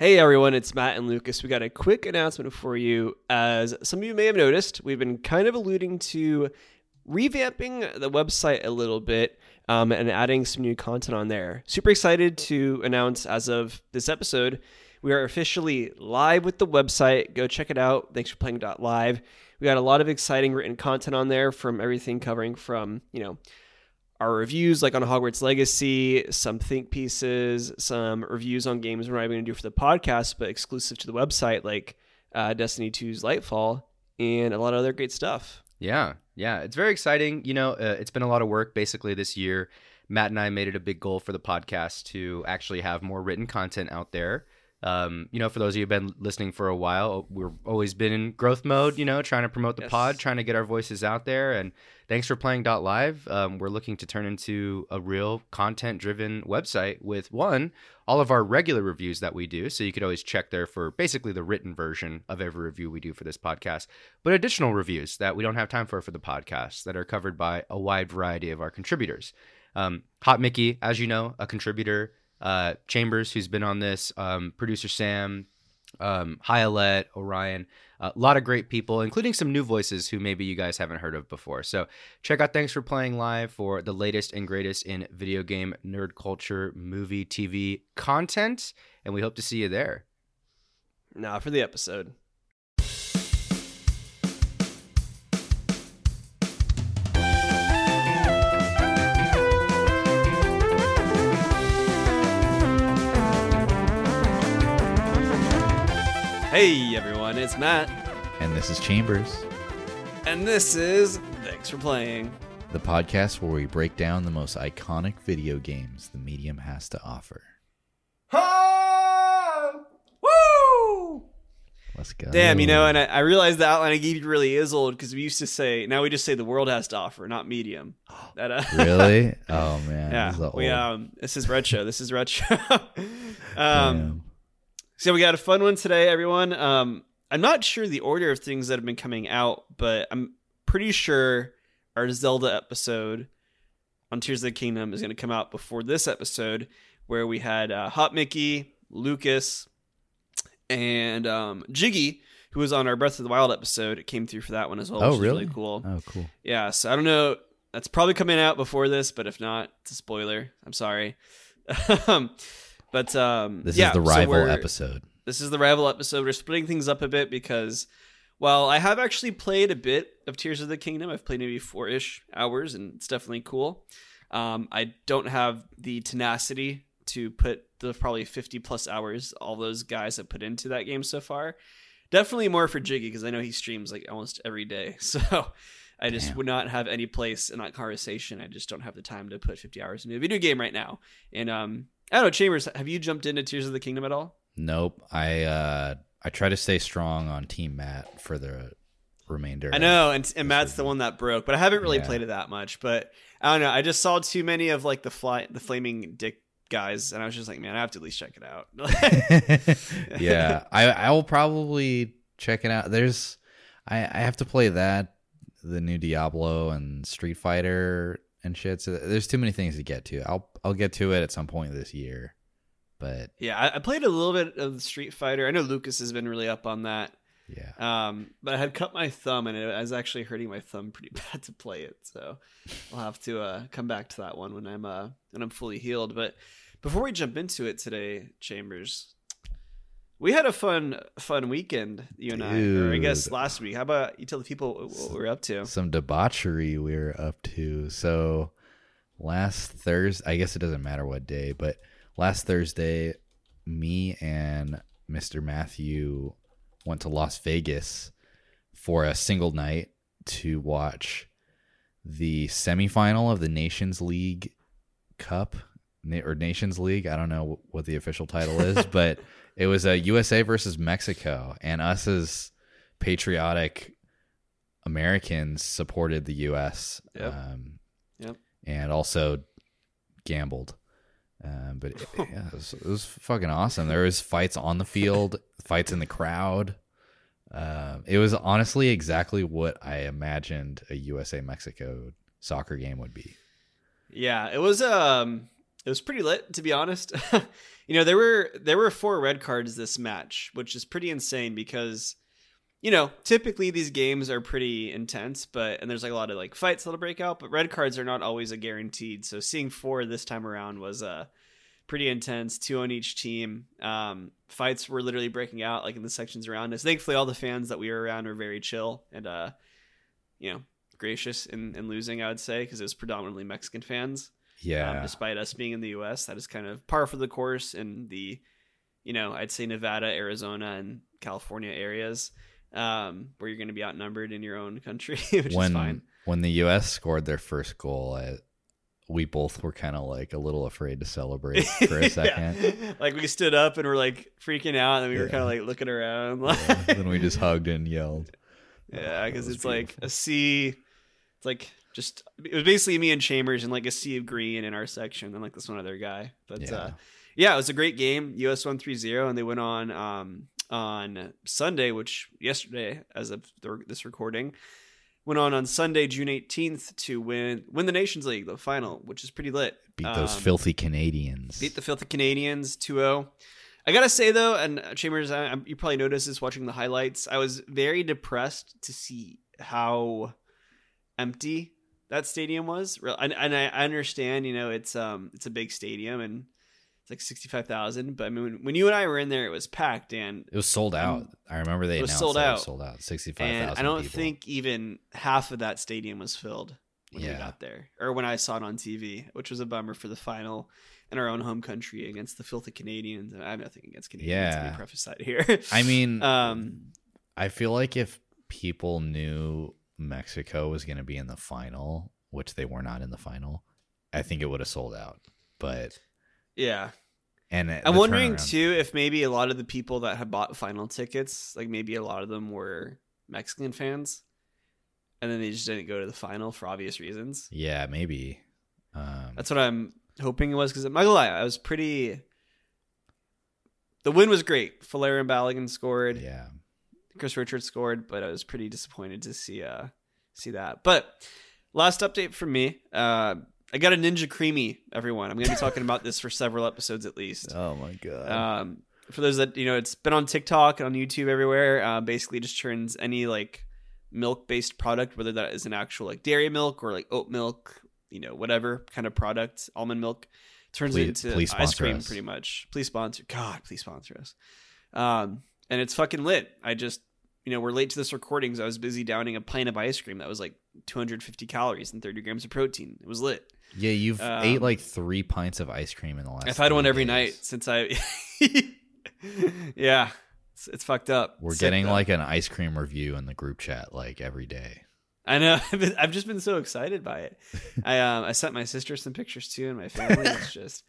Hey everyone, it's Matt and Lucas. We got a quick announcement for you. As some of you may have noticed, we've been kind of alluding to revamping the website a little bit um, and adding some new content on there. Super excited to announce as of this episode, we are officially live with the website. Go check it out. Thanks for playing live. We got a lot of exciting written content on there from everything covering from, you know, our reviews like on Hogwarts Legacy, some think pieces, some reviews on games we're not even going to do for the podcast, but exclusive to the website like uh, Destiny 2's Lightfall and a lot of other great stuff. Yeah, yeah, it's very exciting. You know, uh, it's been a lot of work basically this year. Matt and I made it a big goal for the podcast to actually have more written content out there. Um, you know, for those of you who've been listening for a while, we've always been in growth mode, you know, trying to promote the yes. pod, trying to get our voices out there. And thanks for playing dot live. Um, we're looking to turn into a real content driven website with one, all of our regular reviews that we do. So you could always check there for basically the written version of every review we do for this podcast, but additional reviews that we don't have time for for the podcast that are covered by a wide variety of our contributors. Um, Hot Mickey, as you know, a contributor uh, Chambers, who's been on this, um, producer Sam, um, Orion, a lot of great people, including some new voices who maybe you guys haven't heard of before. So check out Thanks for Playing Live for the latest and greatest in video game, nerd culture, movie, TV content, and we hope to see you there. Now for the episode. Hey everyone, it's Matt. And this is Chambers. And this is Thanks for Playing. The podcast where we break down the most iconic video games the medium has to offer. Oh! Woo! Let's go. Damn, you know, and I, I realized the outline I gave you really is old because we used to say, now we just say the world has to offer, not medium. That, uh, really? Oh, man. Yeah. This we, um, this is retro. This is retro. um, so we got a fun one today, everyone. Um, I'm not sure the order of things that have been coming out, but I'm pretty sure our Zelda episode on Tears of the Kingdom is going to come out before this episode, where we had uh, Hot Mickey, Lucas, and um, Jiggy, who was on our Breath of the Wild episode. It came through for that one as well. Oh, really? really cool. Oh, cool. Yeah. So I don't know. That's probably coming out before this, but if not, it's a spoiler. I'm sorry. But um, this yeah, is the rival so episode. This is the rival episode. We're splitting things up a bit because, well, I have actually played a bit of Tears of the Kingdom. I've played maybe four ish hours, and it's definitely cool. Um, I don't have the tenacity to put the probably 50 plus hours all those guys have put into that game so far. Definitely more for Jiggy because I know he streams like almost every day. So I just Damn. would not have any place in that conversation. I just don't have the time to put 50 hours into a video game right now. And um, I don't know, Chambers, have you jumped into Tears of the Kingdom at all? Nope. I uh I try to stay strong on Team Matt for the remainder. I know, and, and Matt's the one that broke, but I haven't really yeah. played it that much. But I don't know. I just saw too many of like the fly the flaming dick guys, and I was just like, man, I have to at least check it out. yeah, I I will probably check it out. There's I I have to play that the new Diablo and Street Fighter and shit. So there's too many things to get to. I'll I'll get to it at some point this year. But yeah, I, I played a little bit of Street Fighter. I know Lucas has been really up on that. Yeah. Um, but I had cut my thumb and it was actually hurting my thumb pretty bad to play it. So I'll have to uh, come back to that one when I'm uh, when I'm fully healed. But before we jump into it today, Chambers, we had a fun fun weekend, you and Dude. I. Or I guess last week. How about you tell the people what we are up to? Some debauchery we were up to. So last Thursday, I guess it doesn't matter what day, but last Thursday, me and Mr. Matthew went to Las Vegas for a single night to watch the semifinal of the Nations League Cup or Nations League. I don't know what the official title is, but it was a USA versus Mexico, and us as patriotic Americans supported the U.S. Yep. Um, yep. And also gambled. Um, but it, yeah, it was, it was, fucking awesome. There was fights on the field, fights in the crowd. Um, it was honestly exactly what I imagined a USA Mexico soccer game would be. Yeah, it was. Um, it was pretty lit, to be honest. you know, there were there were four red cards this match, which is pretty insane because you know, typically these games are pretty intense, but and there's like a lot of like fights that'll break out, but red cards are not always a guaranteed. So seeing four this time around was uh pretty intense, two on each team. Um, fights were literally breaking out like in the sections around us. Thankfully, all the fans that we were around were very chill and uh, you know, gracious in, in losing. I would say because it was predominantly Mexican fans. Yeah. Um, despite us being in the U.S., that is kind of par for the course in the, you know, I'd say Nevada, Arizona, and California areas um, where you're going to be outnumbered in your own country, which when is fine. when the U.S. scored their first goal, I, we both were kind of like a little afraid to celebrate for a second. Yeah. Like we stood up and we're like freaking out, and then we were kind of like looking around. Yeah, then we just hugged and yelled. Yeah, Oh, because was it's like beautiful. a sea. It's like just it was basically me and Chambers and like a sea of green in our section, and like this one other guy. But Yeah. uh, yeah, it was a great game. US one three zero, and they went on um, on Sunday, which yesterday, as of the, this recording, went on on Sunday, June 18th, to win win the Nations League, the final, which is pretty lit. Beat those Um, filthy Canadians. Beat the filthy Canadians 2-0. I gotta say though, and uh, Chambers, I, I- you probably noticed this watching the highlights. I was very depressed to see how empty that stadium was. Real- And, and I, understand, you know, it's um it's a big stadium and it's like sixty five thousand. But I mean, when, when you and I were in there, it was packed, and it was sold out. I remember they It was announced sold out. was sold out. Sixty-five and. I don't people. think even half of that stadium was filled when we got there, or when I saw it on TV, which was a bummer for the final in our own home country against the filthy Canadians. And I have nothing against Canadians. Let Yeah. me preface that here. I mean, um, I feel like if people knew Mexico was going to be in the final, which they were not in the final, I think it would have sold out. But yeah, and I'm wondering too if maybe a lot of the people that had bought final tickets, like maybe a lot of them were Mexican fans, and then they just didn't go to the final for obvious reasons. Yeah, maybe. Um, That's what I'm hoping it was because I'm not gonna lie, I was pretty. The win was great. Folarin Balogun scored. yeah. Chris Richards scored, but I was pretty disappointed to see uh see that. But last update from me. Uh, I got a Ninja Creami. Everyone, I'm going to be talking about this for several episodes at least. Oh my god. Um, for those that you know, it's been on TikTok and on YouTube everywhere. Uh, basically, just turns any like milk based product, whether that is an actual like dairy milk or like oat milk, you know, whatever kind of product, almond milk, turns Please- it into please ice cream. us. Pretty much. Please sponsor. God, please sponsor us. Um, and it's fucking lit. I just you know we're late to this recording, so I was busy downing a pint of ice cream that was like 250 calories and 30 grams of protein. It was lit. yeah, you've um, ate like three pints of ice cream in the last. I've had one every days. night since I. yeah, it's, it's fucked up. We're Sick, getting though. like an ice cream review in the group chat like every day. I know. I've, just been so excited by it. I um I sent my sister some pictures too, and my family. It's just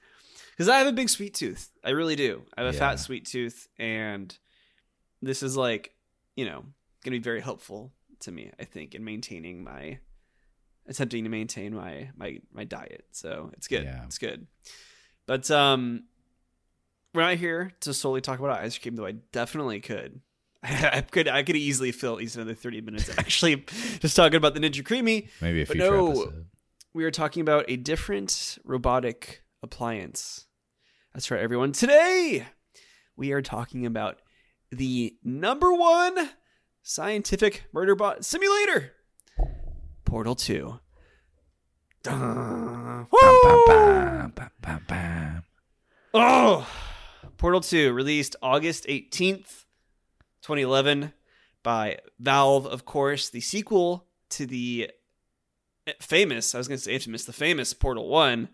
because I have a big sweet tooth. I really do. I have a Yeah. fat sweet tooth, and this is like you know going to be very helpful to me. I think in maintaining my attempting to maintain my my my diet. So it's good. Yeah. It's good. But um, we're not here to solely talk about ice cream, though. I definitely could. I could I could easily fill at least another thirty minutes actually just talking about the Ninja Creami. Maybe a But future no, episode. We are talking about a different robotic appliance. That's right, everyone. Today we are talking about the number one scientific murder bot simulator, Portal Two. Dun. Oh, Portal 2 released August 18th, 2011 by Valve, of course, the sequel to the famous, I was going to say infamous, the famous Portal 1.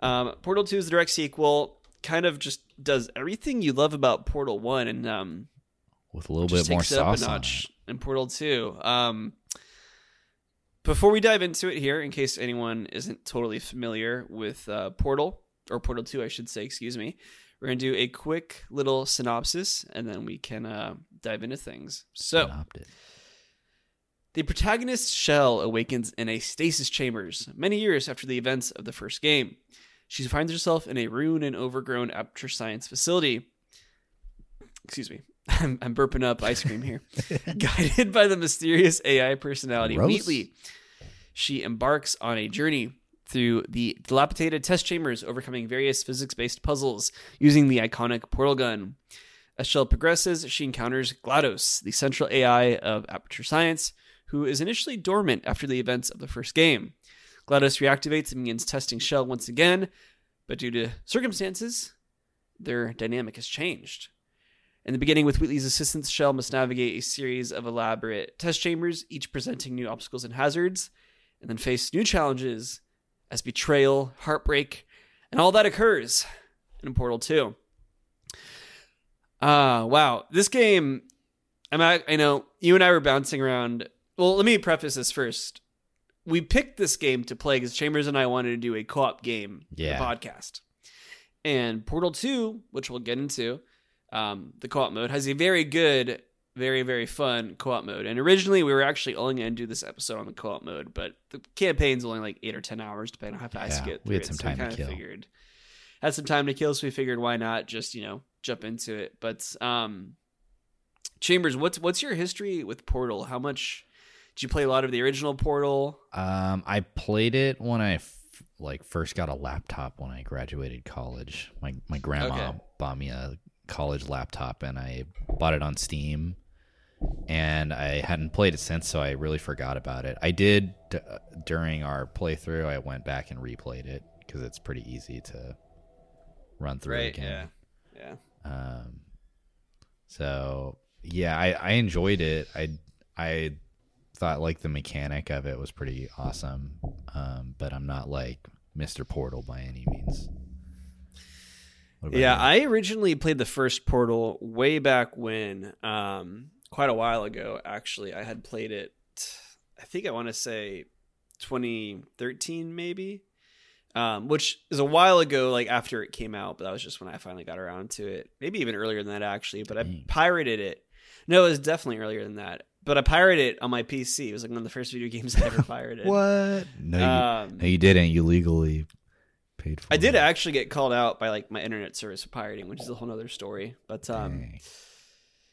Um, Portal 2 is the direct sequel, kind of just does everything you love about Portal 1 and um, With a little bit more sauce on it. in Portal 2. Um, before we dive into it here, in case anyone isn't totally familiar with uh, Portal, or Portal 2, I should say, excuse me, we're going to do a quick little synopsis and then we can uh, dive into things. So, the protagonist Chell awakens in a stasis chambers many years after the events of the first game. She finds herself in a ruined and overgrown aperture science facility. Excuse me. I'm, I'm burping up ice cream here. Guided by the mysterious AI personality Gross. Wheatley, she embarks on a journey through the dilapidated test chambers, overcoming various physics based puzzles using the iconic portal gun. As Chell progresses, she encounters GLaDOS, the central AI of Aperture Science, who is initially dormant after the events of the first game. GLaDOS reactivates and begins testing Chell once again, but due to circumstances, their dynamic has changed. In the beginning, with Wheatley's assistance, Chell must navigate a series of elaborate test chambers, each presenting new obstacles and hazards, and then face new challenges as betrayal, heartbreak, and all that occurs in Portal 2. Ah, wow. This game, I'm at, I know you and I were bouncing around. Well, let me preface this first. We picked this game to play because Chambers and I wanted to do a co op game Yeah. podcast. And Portal 2, which we'll get into, um, the co op mode, has a very good, very, very fun co op mode. And originally, we were actually only going to do this episode on the co op mode, but the campaign's only like eight or 10 hours, depending on how fast Yeah, you get through we had it. some So time to kill. Figured, had some time to kill, so we figured why not just, you know, jump into it. But, um, Chambers, what's what's your history with Portal? How much did you play a lot of the original Portal? Um, I played it when I f- like first got a laptop when I graduated college. My my grandma Okay. bought me a college laptop, and I bought it on Steam. And I hadn't played it since, so I really forgot about it. I did d- during our playthrough. I went back and replayed it because it's pretty easy to run through again. Yeah. Um, so yeah, I, I enjoyed it. I I thought like the mechanic of it was pretty awesome. Um, but I'm not like Mr. Portal by any means. Yeah, you? I originally played the first Portal way back when, um, quite a while ago. Actually, I had played it. I think I want to say 2013, maybe, um, which is a while ago. Like after it came out, but that was just when I finally got around to it. Maybe even earlier than that, actually. But I pirated it. No, it was definitely earlier than that. But I pirated it on my PC. It was like one of the first video games I ever pirated. what? No, you, Um, no, you didn't. You legally paid for. I did actually get called out by like my internet service for pirating, which is a whole nother story. But um, Dang.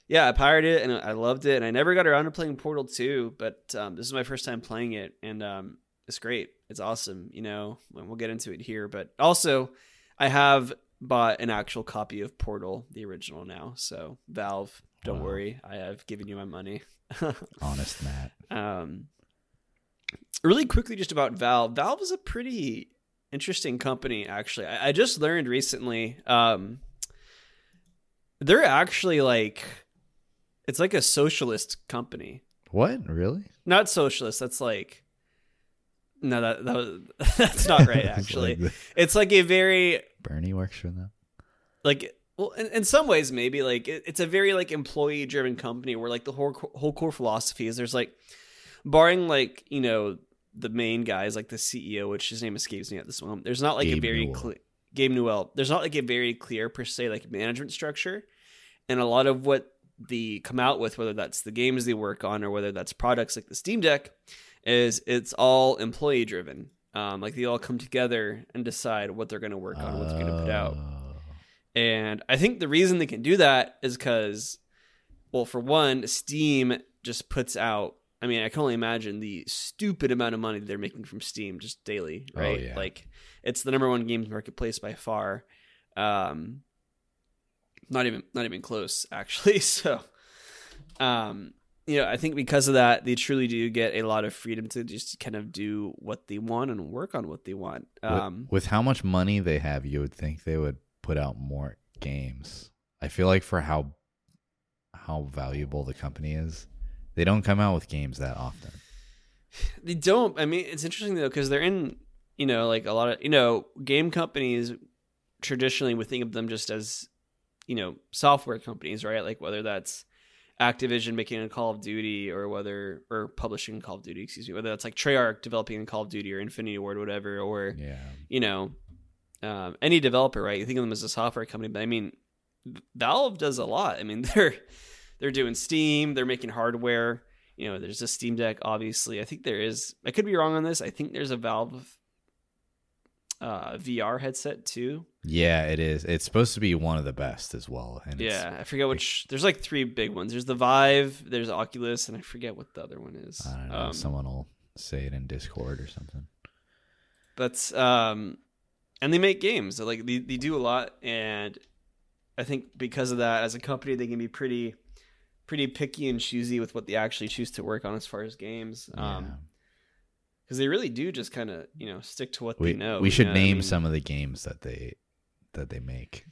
yeah, I pirated it and I loved it, and I never got around to playing Portal Two, but um, this is my first time playing it, and um, it's great. It's awesome. You know, and we'll get into it here, but also I have bought an actual copy of Portal, the original now. So Valve, don't Wow. worry, I have given you my money. honest Matt. Um, really quickly, just about Valve. Valve is a pretty interesting company, actually. I, I just learned recently. Um, they're actually like, it's like a socialist company. What really? Not socialist. That's like, no, that, that was, that's not right. It's Actually, like the- it's like a very Bernie works for them. like well in, in some ways maybe like it, it's a very like employee driven company where like the whole whole core philosophy is there's like barring like you know the main guys like the ceo which his name escapes me at this moment. There's not like a very clear gabe newell. There's not like a very clear per se like management structure. And a lot of what they come out with whether that's the games they work on or whether that's products like the steam deck is it's all employee driven um, like they all come together and decide what they're going to work on what they're going to put out. Oh. and I think the reason they can do that is because, well, for one, Steam just puts out. I mean, I can only imagine the stupid amount of money they're making from Steam just daily, Oh, right? yeah. Like, it's the number one games marketplace by far. Um, not even, not even close, actually. So, um, you know, I think because of that, they truly do get a lot of freedom to just kind of do what they want and work on what they want. With- Um, with, how much money they have, you would think they would put out more games. I feel like for how how valuable the company is, they don't come out with games that often. They don't. I mean, it's interesting though because they're in, you know, like a lot of you know, game companies. Traditionally, we think of them just as, you know, software companies, right? Like whether that's Activision making a Call of Duty or whether or publishing Call of Duty, excuse me, whether that's like Treyarch developing a Call of Duty or Infinity Ward, or whatever, or Yeah. you know, um, any developer, right? You think of them as a software company, but I mean, Valve does a lot. I mean, they're they're doing Steam, they're making hardware. You know, there's a Steam Deck, obviously. I think there is. I could be wrong on this. I think there's a Valve uh, VR headset too. Yeah, it is. It's supposed to be one of the best as well. And it's, Yeah, I forget which. There's like three big ones. There's the Vive, there's Oculus, and I forget what the other one is. I don't know. Um, someone will say it in Discord or something. but um, and they make games. Like they they do a lot, and I think because of that, as a company, they can be pretty pretty picky and choosy with what they actually choose to work on as far as games. Um, Yeah. because they really do just kind of you know stick to what we they know. we should know what I name mean? some of the games that they that they make.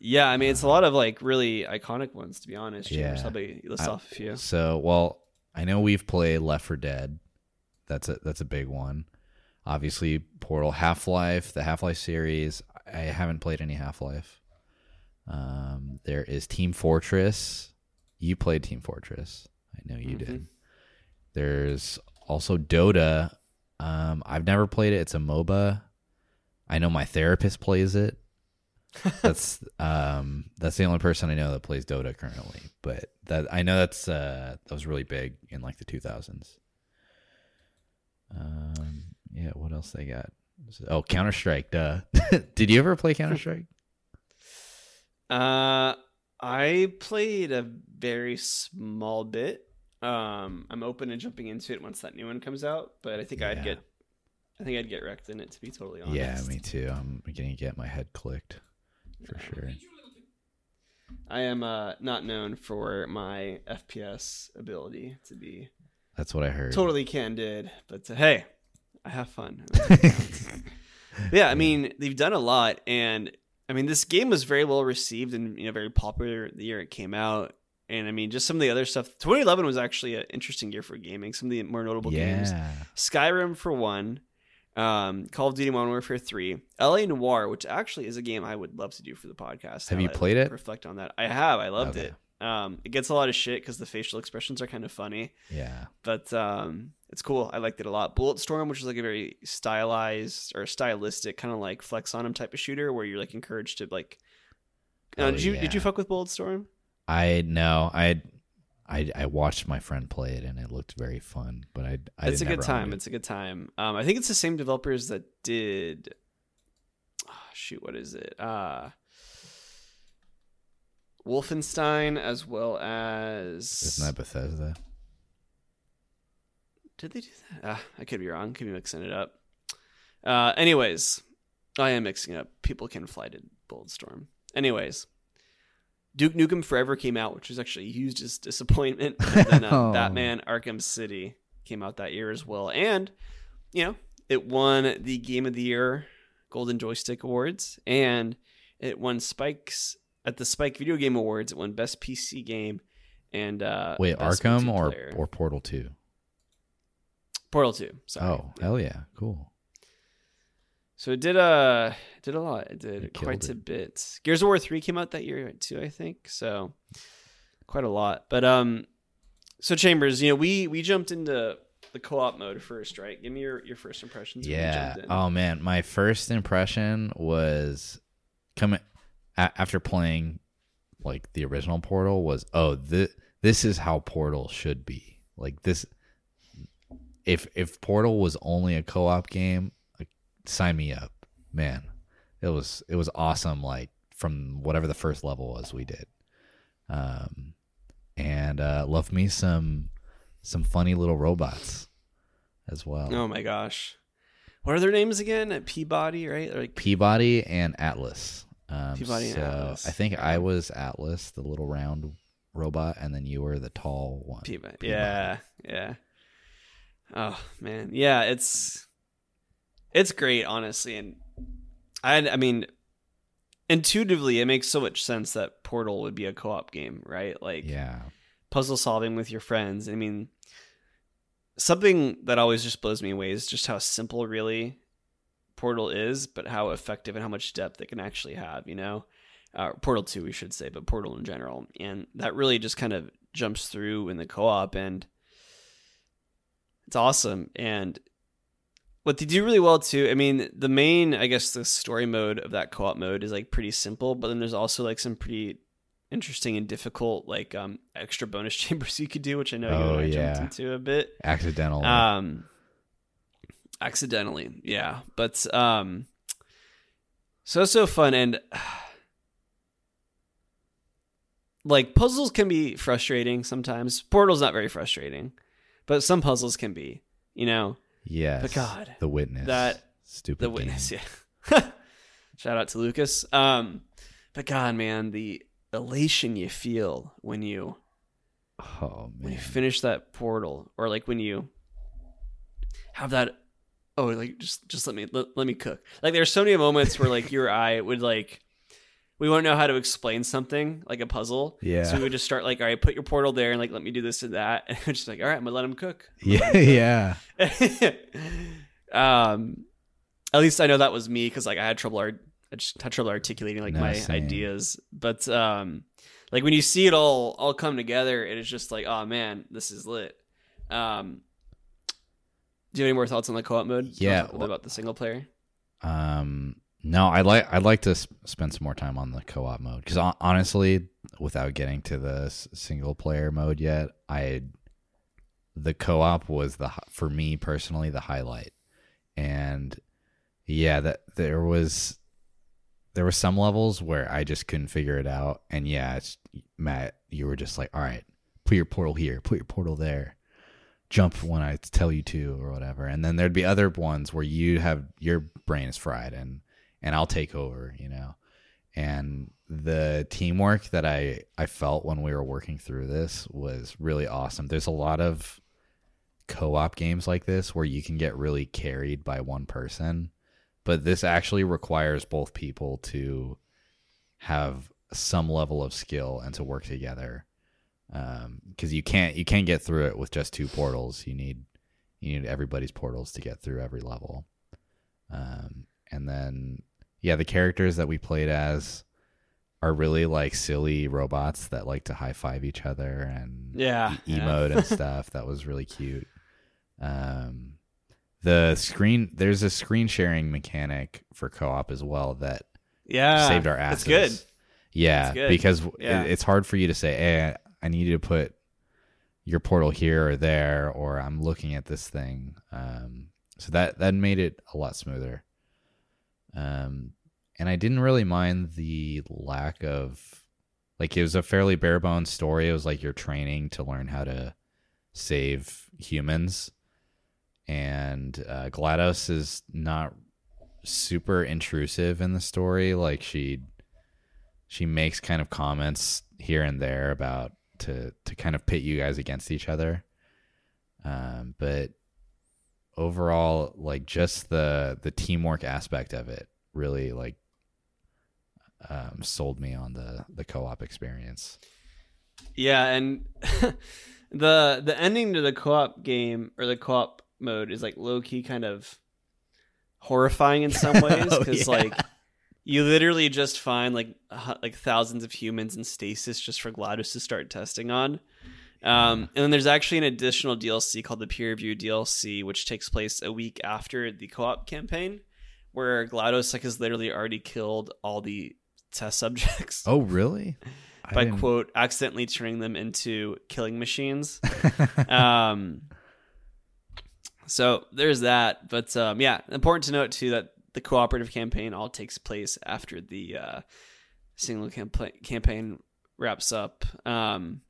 Yeah, I mean it's a lot of like really iconic ones to be honest. Yeah. About list I- off a few? So, well, I know we've played Left 4 Dead. That's a that's a big one. Obviously, Portal, Half Life, the Half Life series. I haven't played any Half Life. Um, there is Team Fortress. You played Team Fortress. I know you Mhm. did. There's also Dota. Um, I've never played it. It's a MOBA. I know my therapist plays it. that's um that's the only person I know that plays Dota currently. But that I know that's uh that was really big in like the two thousands. Um yeah, what else they got? Oh, Counter Strike, duh. Did you ever play Counter Strike? Uh, I played a very small bit. Um, I'm open to jumping into it once that new one comes out, but I think I'd get, I think I'd get wrecked in it to be totally honest. Yeah, me too. I'm gonna get my head clicked for sure. I am uh not known for my FPS ability to be That's what I heard. totally candid, but uh, hey, I have fun. yeah, I mean they've done a lot, and I mean this game was very well received and you know very popular the year it came out. And I mean, just some of the other stuff. 2011 was actually an interesting year for gaming. Some of the more notable games. Skyrim for one, um, Call of Duty Modern Warfare three, LA Noire, which actually is a game I would love to do for the podcast. Have you I played it? Reflect on that. I have. I loved Okay. it. Um, it gets a lot of shit because the facial expressions are kind of funny Yeah. but um, it's cool. I liked it a lot. Bulletstorm, which is like a very stylized or stylistic kind of like flex on him type of shooter, where you're like encouraged to like. Uh, Oh, did you did you fuck with Bulletstorm? I know. I I I watched my friend play it and it looked very fun, but I I it's a good time. it. It's a good time. Um, I think it's the same developers that did. ah, shoot, what is it? Uh Wolfenstein, as well as Isn't that Bethesda? Did they do that? Ah, I could be wrong. Could be mixing it up. Uh, anyways, I am mixing it up. People can fly to Bulletstorm. Anyways, Duke Nukem Forever came out, which was actually a huge dis- disappointment. And then uh, Oh. Batman Arkham City came out that year as well. And, you know, it won the Game of the Year Golden Joystick Awards. And it won Spike's, at the Spike Video Game Awards, it won Best PC Game and uh, Wait, Best Arkham or or Portal Two? Portal 2. Sorry. Oh, hell yeah, cool. So it did uh did a lot. It did It quite killed a bit. Gears of War three came out that year too, I think. So quite a lot. But um so Chambers, you know, we we jumped into the co-op mode first, right? Give me your, your first impressions. Yeah. jumped in. Oh man, my first impression was coming a- after playing like the original Portal was oh this this is how Portal should be. Like this if if Portal was only a co-op game, like, sign me up. Man, it was it was awesome like from whatever the first level was we did. Um and uh love me some some funny little robots as well. Oh my gosh. What are their names again? P-body, right? Or like P-body and Atlas. Um, P-body and so Atlas. I think I was Atlas, the little round robot, and then you were the tall one. P-body. P-body. Yeah, yeah. Oh man, yeah. It's it's great, honestly, and I I mean, intuitively, it makes so much sense that Portal would be a co-op game, right? Like Yeah. puzzle solving with your friends. I mean, something that always just blows me away is just how simple, really, Portal is, but how effective and how much depth it can actually have. You know, uh, Portal Two, we should say, but Portal in general, and that really just kind of jumps through in the co-op, and it's awesome. And what they do really well too, I mean, the main, I guess, the story mode of that co-op mode is like pretty simple, but then there's also like some pretty interesting and difficult like um extra bonus chambers you could do, which I know you Oh, and I yeah. jumped into a bit. Accidentally. Um accidentally, yeah. But um so so fun and like puzzles can be frustrating sometimes. Portal's not very frustrating, but some puzzles can be, you know. yes. but God, the witness. that Stupid. the game. witness. Yeah. Shout out to Lucas. Um, but God, man, the elation you feel when you Oh man, when you finish that portal, or like when you have that. Oh, like just just let me let, let me cook. Like there's so many moments where like you or I would like we won't know how to explain something like a puzzle. Yeah. So we would just start like, all right, put your portal there, and like let me do this and that, and we're just like, all right, I'm gonna let him cook. Yeah, yeah. um, at least I know that was me because like I had trouble. Art- I just had trouble articulating like No, my same. ideas. But um, like when you see it all all come together, it is just like, oh man, this is lit. Um, do you have any more thoughts on the co-op mode? Yeah, talk a about the single player. Um, no, I'd like I'd like to s- spend some more time on the co-op mode because honestly, without getting to the s- single player mode yet, I the co-op was the for me personally the highlight, and yeah, that there was there were some levels where I just couldn't figure it out, and yeah, Matt, you were just like, all right, put your portal here, put your portal there. Jump when I tell you to or whatever. And then there'd be other ones where you have your brain is fried and and I'll take over, you know. And the teamwork that I I felt when we were working through this was really awesome. There's a lot of co-op games like this where you can get really carried by one person, but this actually requires both people to have some level of skill and to work together Um, because you can't you can't get through it with just two portals. You need you need everybody's portals to get through every level. Um, and then yeah, the characters that we played as are really like silly robots that like to high five each other and Yeah, e- yeah. emote and stuff. That was really cute. Um, the screen there's a screen sharing mechanic for co-op as well that Yeah, saved our That's asses. good. Yeah, That's good. because Yeah. it, it's hard for you to say, "Hey, I need you to put your portal here or there," or "I'm looking at this thing." Um, so that that made it a lot smoother. Um, and I didn't really mind the lack of, like, it was a fairly bare bones story. It was like you're training to learn how to save humans, and uh, Glados is not super intrusive in the story. Like she she makes kind of comments here and there about to to kind of pit you guys against each other. Um, but overall, like just the the teamwork aspect of it really like um, sold me on the the co-op experience. Yeah, and the the ending to the co-op game or the co-op mode is like low key kind of horrifying in some ways Oh, because yeah. like you literally just find like like thousands of humans in stasis just for GLaDOS to start testing on. Um, and then there's actually an additional DLC called the Peer Review DLC, which takes place a week after the co-op campaign, where GLaDOS like has literally already killed all the test subjects Oh, really? I by didn't- quote accidentally turning them into killing machines. um, so there's that, but um, yeah, important to note too that the cooperative campaign all takes place after the uh, single campa- campaign wraps up. Um,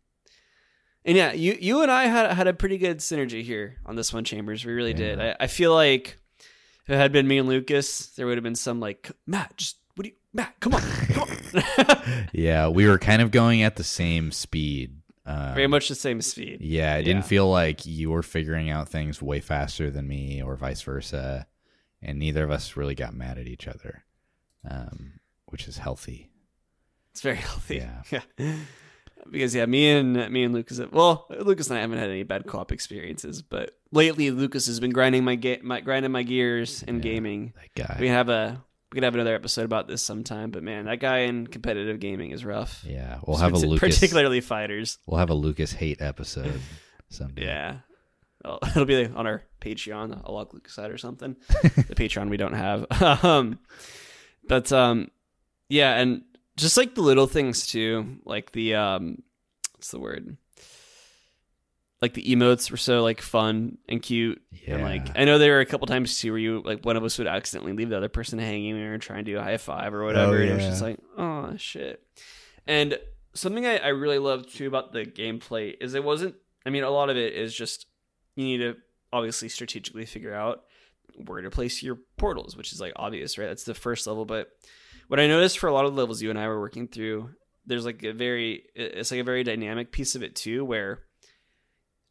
and yeah, you you and I had had a pretty good synergy here on this one, Chambers. We really did. I, I feel like if it had been me and Lucas, there would have been some like Matt, just what do you Matt? Come on, come on. yeah, we were kind of going at the same speed. Um, Very much the same speed. Yeah, it didn't Yeah. feel like you were figuring out things way faster than me, or vice versa, and neither of us really got mad at each other, um, which is healthy. It's very healthy. Yeah. Yeah. Because yeah, me and me and Lucas, well, Lucas and I haven't had any bad co-op experiences, but lately Lucas has been grinding my ga- my grinding my gears in Yeah. gaming. That guy. We have a we could have another episode about this sometime, but man, that guy in competitive gaming is rough. yeah, we'll have a Lucas. particularly fighters. We'll have a Lucas hate episode someday. Yeah. Well, it'll be on our Patreon. I'll log Lucas out or something. the Patreon we don't have. um, but um, yeah, and just like the little things too, like the um, what's the word? Like the emotes were so like fun and cute, Yeah. and like I know there were a couple times too where you like one of us would accidentally leave the other person hanging or trying to do a high five or whatever, Oh and it was just like oh shit. And something I, I really love too about the gameplay is it wasn't. I mean, a lot of it is just you need to obviously strategically figure out. where to place your portals, which is like obvious, right? That's the first level. But what I noticed for a lot of the levels you and I were working through, there's like a very, it's like a very dynamic piece of it too, where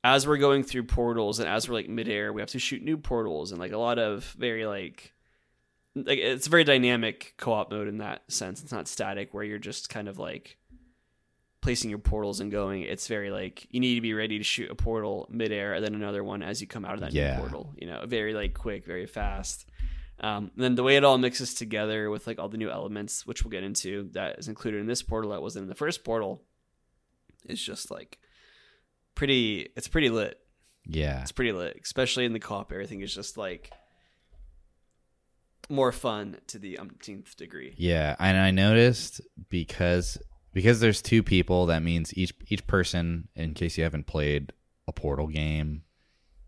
as we're going through portals and as we're like midair, we have to shoot new portals and like a lot of very like, like it's a very dynamic co-op mode in that sense. It's not static where you're just kind of like placing your portals and going. It's very like you need to be ready to shoot a portal midair and then another one as you come out of that Yeah. new portal. You know, very like quick, very fast. Um, and then the way it all mixes together with like all the new elements, which we'll get into, that is included in this portal that wasn't in the first portal, is just like pretty. It's pretty lit. Yeah. It's pretty lit, especially in the co-op. Everything is just like more fun to the umpteenth degree. Yeah, and I noticed because because there's two people, that means each each person, in case you haven't played a Portal game,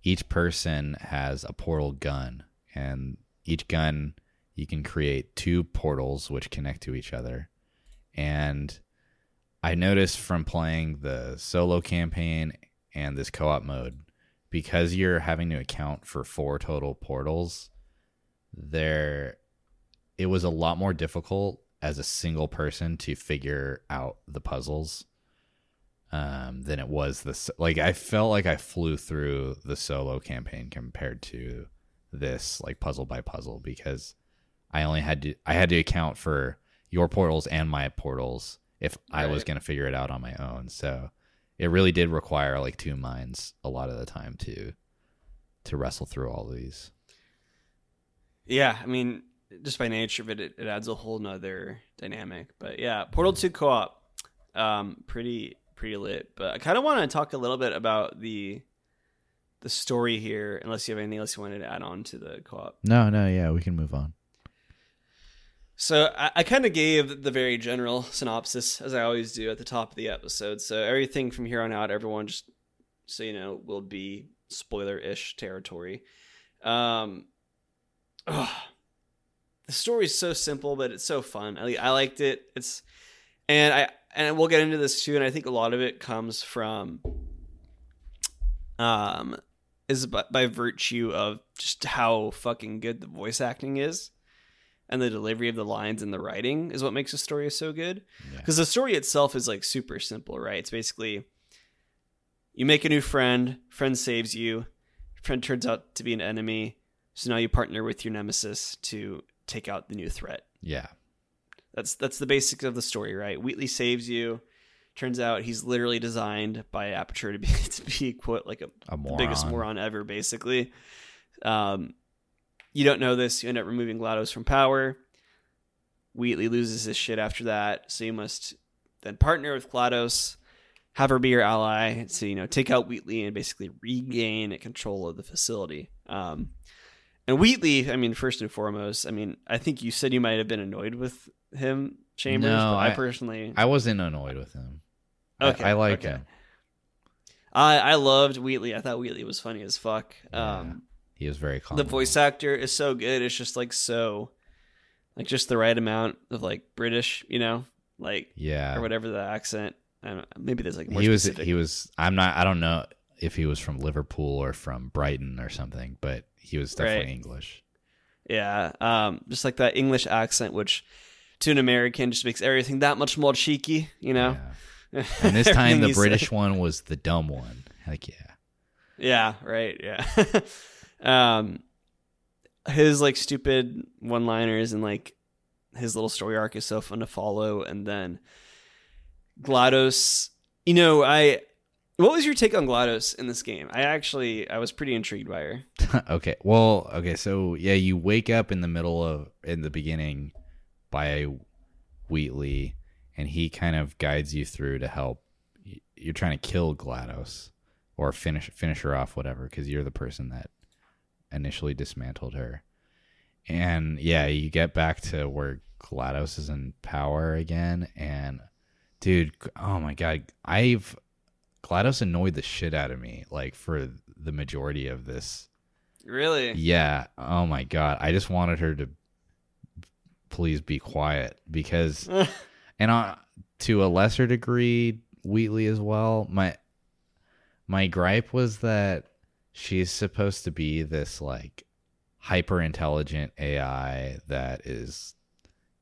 each person has a Portal gun, and each gun you can create two portals which connect to each other. And I noticed from playing the solo campaign and this co-op mode, because you're having to account for four total portals, there it was a lot more difficult as a single person to figure out the puzzles um, than it was this. Like I felt like I flew through the solo campaign compared to this, like puzzle by puzzle, because I only had to I had to account for your portals and my portals if I was going to figure it out on my own. So it really did require like two minds a lot of the time to to wrestle through all of these. Yeah, I mean, just by nature of it, it, it adds a whole nother dynamic. But yeah, Portal Two co-op, um, pretty pretty lit. But I kind of want to talk a little bit about the the story here, unless you have anything else you wanted to add on to the co-op. No, no, yeah, we can move on. So I, I kind of gave the very general synopsis, as I always do at the top of the episode. So everything from here on out, everyone just so you know will be spoiler-ish territory. Um, ugh. the story is so simple, but it's so fun. I, I liked it. It's and I and we'll get into this too. And I think a lot of it comes from um is by, by virtue of just how fucking good the voice acting is and the delivery of the lines and the writing is what makes the story so good. Yeah. Because the story itself is like super simple, right? It's basically you make a new friend, friend saves you, friend turns out to be an enemy, so now you partner with your nemesis to take out the new threat. Yeah. That's that's the basics of the story, right? Wheatley saves you. Turns out he's literally designed by Aperture to be to be quote like a A moron. biggest moron ever, basically. Um, you don't know this. You end up removing GLaDOS from power. Wheatley loses his shit after that, so you must then partner with GLaDOS, have her be your ally, so you know take out Wheatley and basically regain control of the facility. Um, and Wheatley, I mean, first and foremost, I mean, I think you said you might have been annoyed with him, Chambers, No, but I, I- personally, I wasn't annoyed with him. I- Okay, I, like okay. him. I I loved Wheatley. I thought Wheatley was funny as fuck. Yeah. Um, He was very calm. the voice actor is so good. It's just like so, like just the right amount of like British, you know, like Yeah. or whatever the accent. I don't know. Maybe there's like more He was specific. he was I'm not I don't know if he was from Liverpool or from Brighton or something, but he was definitely Right. English. yeah, um, just like that English accent, which to an American just makes everything that much more cheeky, you know. Yeah. And this time the British said. one was the dumb one. Like yeah. Yeah, right. Yeah. um his like stupid one-liners and like his little story arc is so fun to follow and then GLaDOS, you know, I what was your take on GLaDOS in this game? I actually I was pretty intrigued by her. okay. Well, okay, so yeah, you wake up in the middle of in the beginning by Wheatley and he kind of guides you through to help you're trying to kill GLaDOS or finish finish her off whatever cuz you're the person that initially dismantled her. And yeah, you get back to where GLaDOS is in power again and dude, oh my god, I've GLaDOS annoyed the shit out of me like for the majority of this Really? yeah. Oh my god. I just wanted her to please be quiet because and to a lesser degree Wheatley as well. My my gripe was that she's supposed to be this like hyper intelligent AI that is,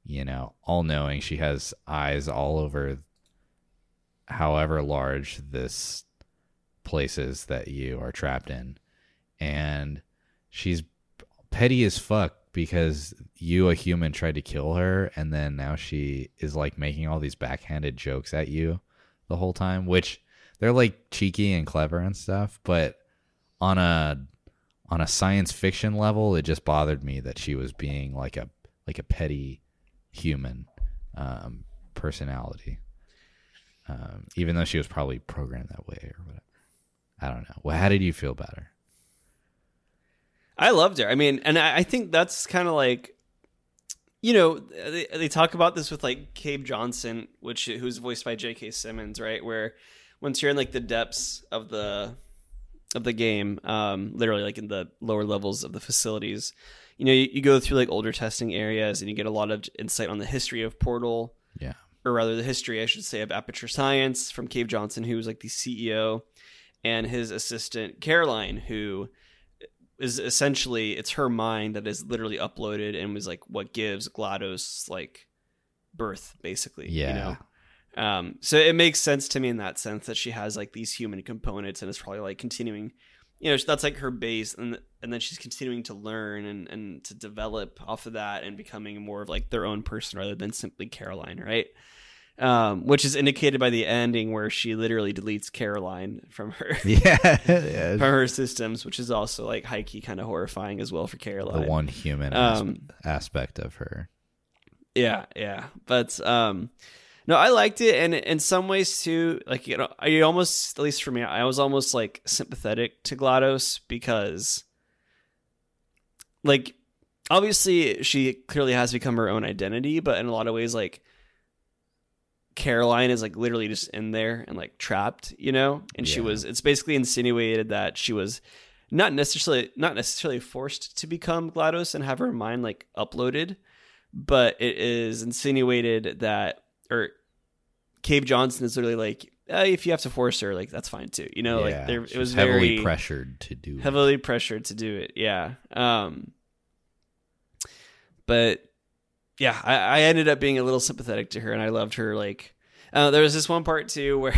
you know, all knowing. She has eyes all over however large this place is that you are trapped in. And she's petty as fuck because you, a human, tried to kill her, and then now she is like making all these backhanded jokes at you the whole time, which they're like cheeky and clever and stuff, but on a on a science fiction level, it just bothered me that she was being like a like a petty human um, personality, um, even though she was probably programmed that way or whatever. I don't know. Well, how did you feel about her? I loved her. I mean, and I, I think that's kind of like, you know, they, they talk about this with like Cave Johnson, which who's voiced by J.K. Simmons, right? Where once you're in like the depths of the of the game, um, literally like in the lower levels of the facilities, you know, you, you go through like older testing areas and you get a lot of insight on the history of Portal, Yeah. or rather the history, I should say, of Aperture Science from Cave Johnson, who was like the CEO, and his assistant Caroline, who is essentially it's her mind that is literally uploaded and was like what gives GLaDOS like birth, basically. Yeah. You know? Um, so it makes sense to me in that sense that she has like these human components and it's probably like continuing, you know, that's like her base, and and then she's continuing to learn and and to develop off of that and becoming more of like their own person rather than simply Caroline, right? Um, which is indicated by the ending where she literally deletes Caroline from her Yeah. yeah. from her systems, which is also like high key kind of horrifying as well for Caroline. The one human Um, aspect of her. Yeah, yeah. But um no, I liked it and in some ways too, like you know, I almost at least for me, I was almost like sympathetic to GLaDOS because like obviously she clearly has become her own identity, but in a lot of ways like Caroline is like literally just in there and like trapped, you know? And she was it's basically insinuated that she was not necessarily not necessarily forced to become GLaDOS and have her mind like uploaded, but it is insinuated that or Cave Johnson is literally like, eh, if you have to force her, like that's fine too. You know, like there it was heavily very pressured to do. it. heavily pressured to do it. Yeah. Um but yeah, I, I ended up being a little sympathetic to her and I loved her like uh, there was this one part too where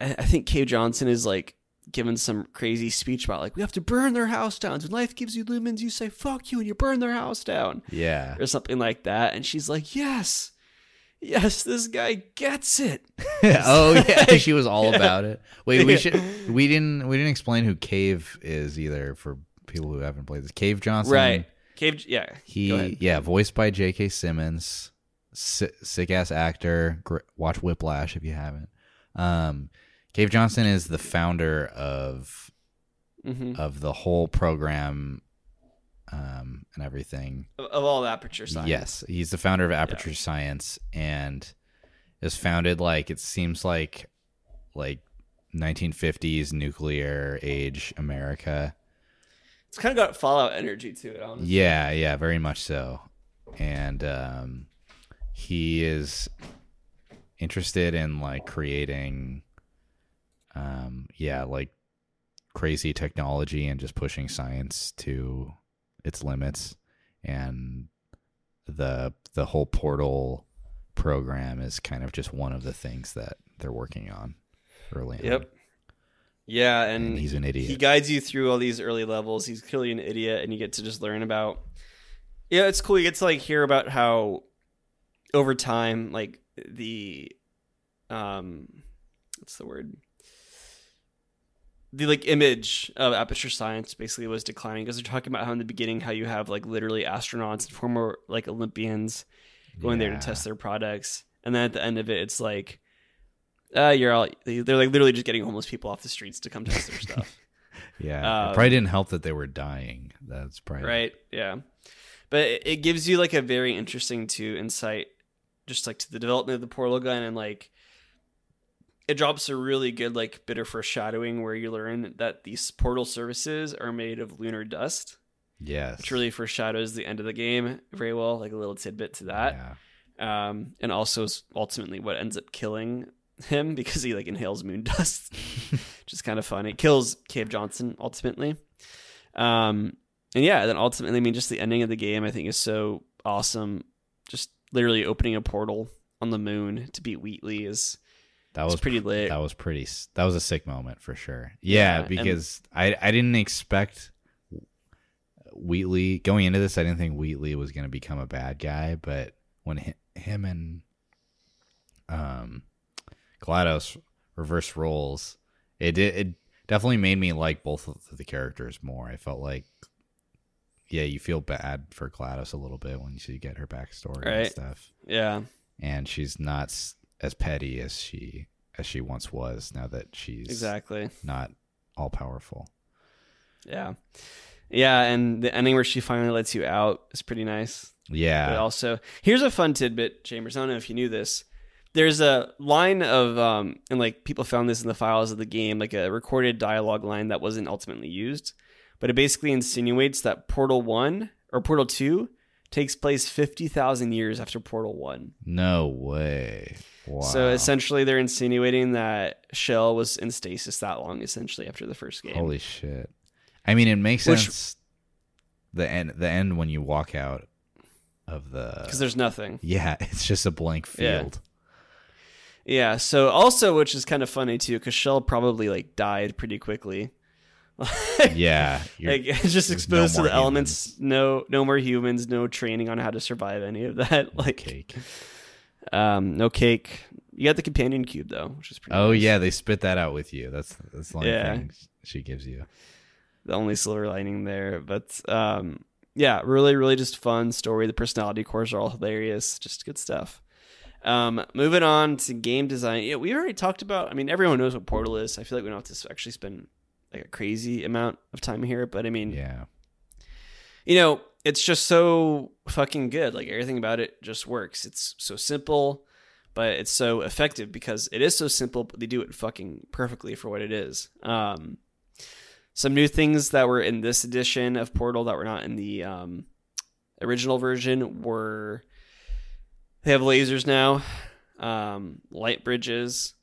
I, I think Cave Johnson is like giving some crazy speech about like we have to burn their house down. When life gives you lumens, you say fuck you and you burn their house down Yeah. or something like that. And she's like, Yes, yes, this guy gets it. oh yeah, she was all about it. Wait, we Yeah. should we didn't we didn't explain who Cave is either for people who haven't played this. Cave Johnson, Right. Cave yeah. He yeah, voiced by J.K. Simmons, si- sick ass actor. Gr- watch Whiplash if you haven't. Um, Cave Johnson is the founder of hmm of the whole program, um, and everything. Of, of all aperture science. Yes, he's the founder of Aperture Science, and is founded like it seems like like 1950s nuclear age America. It's kind of got Fallout energy to it, honestly. Yeah, yeah, very much so. And um, he is interested in like creating, um, yeah, like crazy technology and just pushing science to its limits. And the the whole portal program is kind of just one of the things that they're working on early. on. Yeah, and, And he's an idiot. He guides you through all these early levels. He's clearly an idiot, and you get to just learn about. Yeah, it's cool. You get to like hear about how, over time, like the, um, what's the word? The like image of aperture science basically was declining because they're talking about how in the beginning how you have like literally astronauts and former like Olympians going there to test their products, and then at the end of it, it's like, uh, you're all they're like literally just getting homeless people off the streets to come test their stuff, Yeah, Um, it probably didn't help that they were dying. That's probably right? Yeah, but it, it gives you like a very interesting to insight, just like to the development of the portal gun and like. It drops a really good like bit of foreshadowing where you learn that these portal services are made of lunar dust, Yes. which really foreshadows the end of the game very well. Like a little tidbit to that. Yeah. um, and also is ultimately what ends up killing him because he like inhales moon dust, which is kind of fun. It kills Cave Johnson ultimately. Um, and yeah, then ultimately, I mean, just the ending of the game, I think, is so awesome. Just literally opening a portal on the moon to beat Wheatley is That was pretty lit. That was pretty. That was a sick moment for sure. Yeah, Yeah, because I I didn't expect Wheatley going into this. I didn't think Wheatley was going to become a bad guy, but when hi- him and um Glados reverse roles, it did it definitely made me like both of the characters more. I felt like. Yeah, you feel bad for Glados a little bit when you get her backstory and stuff yeah, and she's not as petty as she as she once was now that she's exactly. not all powerful. Yeah, yeah, and the ending where she finally lets you out is pretty nice. But Yeah. also, here's a fun tidbit, Chambers. I don't know if you knew this. There's a line of, um, and like people found this in the files of the game, like a recorded dialogue line that wasn't ultimately used, but it basically insinuates that Portal 1 or Portal 2 takes place 50,000 years after Portal 1. No way. Wow. So essentially, they're insinuating that Chell was in stasis that long, essentially, after the first game. Holy shit. I mean, it makes Which- sense. The end. The end when you walk out of the. Because there's nothing. Yeah, it's just a blank field. Yeah. So also, which is kind of funny too, because Chell probably like died pretty quickly. Yeah. like just exposed no to the more elements. No, no more humans. No training on how to survive any of that. Like, cake. um, no cake. You got the companion cube though, which is pretty. Oh nice. yeah, they spit that out with you. That's that's the only Yeah. thing she gives you. the only silver lining there. But um, yeah, really, really just fun story. The personality cores are all hilarious. Just good stuff. Um, moving on to game design. Yeah, we already talked about. I mean, everyone knows what Portal is. I feel like we don't have to actually spend like a crazy amount of time here. But I mean, Yeah. you know, it's just so fucking good. Like everything about it just works. It's so simple, but it's so effective because it is so simple, but they do it fucking perfectly for what it is. Um, some new things that were in this edition of Portal that were not in the um, original version were they have lasers now, um, light bridges,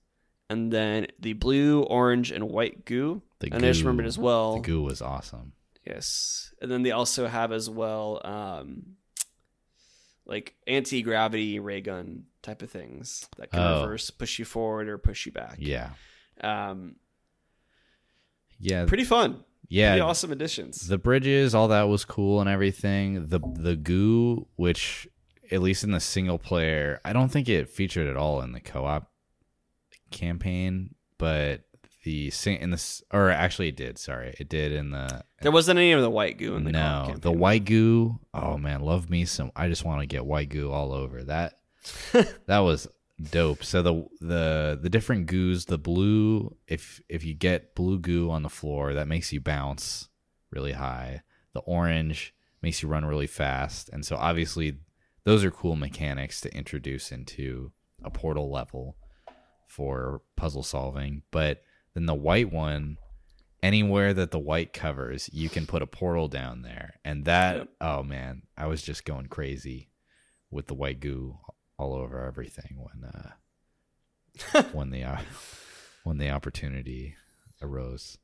and then the blue, orange, and white goo. The and I just goo- remembered as well. The goo was awesome. Yes. And then they also have as well um like anti gravity ray gun type of things that can Oh. reverse, push you forward or push you back. Yeah. Um Yeah. pretty fun. yeah. Pretty awesome additions. the bridges, all that was cool and everything. The the goo, which at least in the single player, I don't think it featured at all in the co-op campaign, but the in this or actually it did. Sorry, it did in the there wasn't any of the white goo in the no the white goo. Oh man, love me some. I just want to get white goo all over that. that was dope. So the the the different goos, the blue, if if you get blue goo on the floor, that makes you bounce really high. The orange makes you run really fast, and so obviously those are cool mechanics to introduce into a portal level for puzzle solving. But then the white one, anywhere that the white covers, you can put a portal down there, and that Yep. oh man, I was just going crazy with the white goo all over everything when uh when the uh, when the opportunity arose.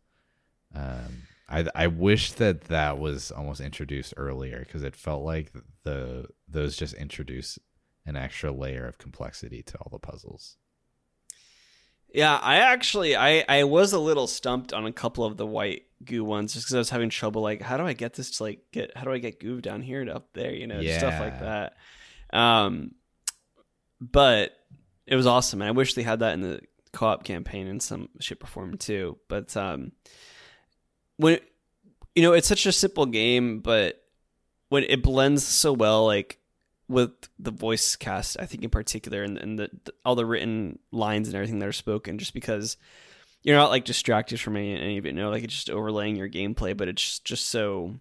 Um, I I wish that that was almost introduced earlier because it felt like the those just introduce an extra layer of complexity to all the puzzles. Yeah, I actually I I was a little stumped on a couple of the white goo ones just because I was having trouble like how do I get this to like get how do I get goo down here and up there you know just stuff like that. Um, but it was awesome and I wish they had that in the co-op campaign in some shape or form too. But um, when you know it's such a simple game, but when it blends so well like with the voice cast, I think in particular, and, and the, the all the written lines and everything that are spoken, just because you're not like distracted from any, any of it. No, like it's just overlaying your gameplay, but it's just so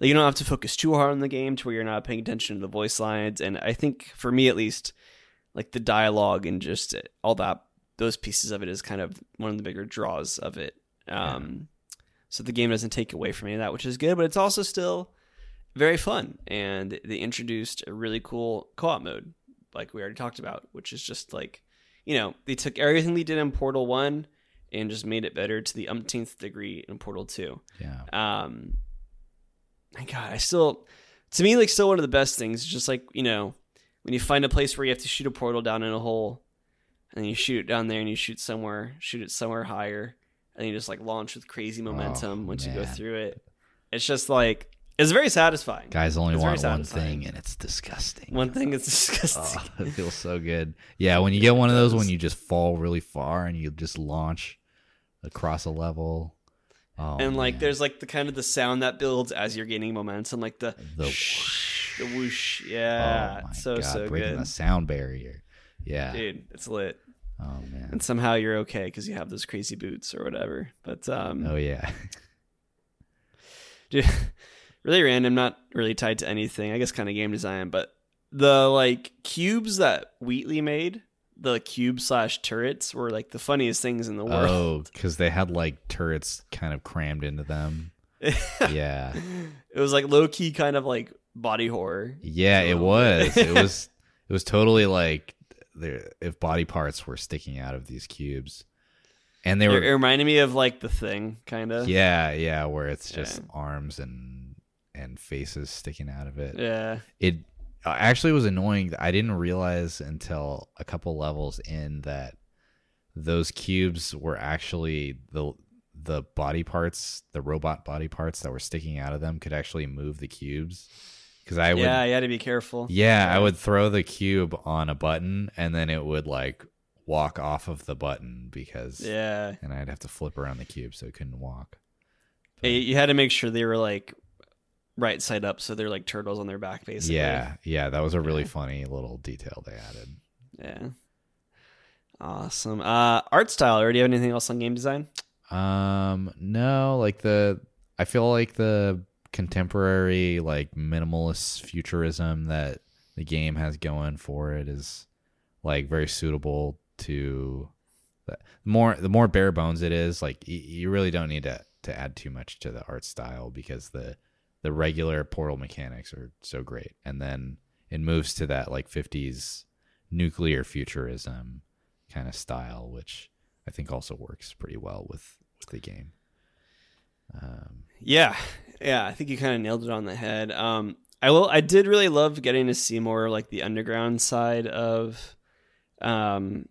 like you don't have to focus too hard on the game to where you're not paying attention to the voice lines. And I think for me at least, like the dialogue and just all that those pieces of it is kind of one of the bigger draws of it. Um, So the game doesn't take away from any of that, which is good, but it's also still very fun. And they introduced a really cool co-op mode, like we already talked about, which is just like, you know, they took everything they did in Portal One and just made it better to the umpteenth degree in Portal Two. Yeah. Um, my God, I still, to me, like still one of the best things. is just like you know, when you find a place where you have to shoot a portal down in a hole, and you shoot it down there, and you shoot somewhere, shoot it somewhere higher, and you just like launch with crazy momentum once you go through it. It's just like it's very satisfying. Guys only It's want one thing, and it's disgusting. One thing is disgusting. Oh, it feels so good. Yeah, when you get one of those when you just fall really far and you just launch across a level. Oh, and like man. there's like the kind of the sound that builds as you're gaining momentum, like the The shh, the whoosh. Yeah, oh so God, so breaking good, the sound barrier. Yeah. dude. It's lit, Oh man. and somehow you're okay because you have those crazy boots or whatever. But um, Oh yeah. dude, really random, not really tied to anything. I guess kind of game design, but the like cubes that Wheatley made, the cube slash turrets, were like the funniest things in the oh, world. oh, because they had like turrets kind of crammed into them. Yeah. it was like low key, kind of like body horror. Yeah, A it was. it was. It was totally like there if body parts were sticking out of these cubes, and they were. it reminded me of like the thing, kind of. Yeah, yeah, where it's just Yeah. arms and and faces sticking out of it. Yeah. It uh, actually was annoying. I didn't realize until a couple levels in that those cubes were actually the the body parts, the robot body parts that were sticking out of them could actually move the cubes. Because I would, yeah, you had to be careful. yeah, I would throw the cube on a button and then it would like walk off of the button because, Yeah. and I'd have to flip around the cube so it couldn't walk. Yeah, You had to make sure they were like right side up, so they're like turtles on their back, basically. Yeah, yeah, that was a really Yeah. funny little detail they added. Yeah. Awesome. Uh, art style. Or do you have anything else on game design? Um, no, like the I feel like the contemporary like minimalist futurism that the game has going for it is like very suitable to the more the more bare bones it is, like you really don't need to to add too much to the art style because the the regular portal mechanics are so great. And then it moves to that like 50s nuclear futurism kind of style which I think also works pretty well with with the game. Um, Yeah, yeah. I think you kind of nailed it on the head. Um, I will. I did really love getting to see more like the underground side of, um,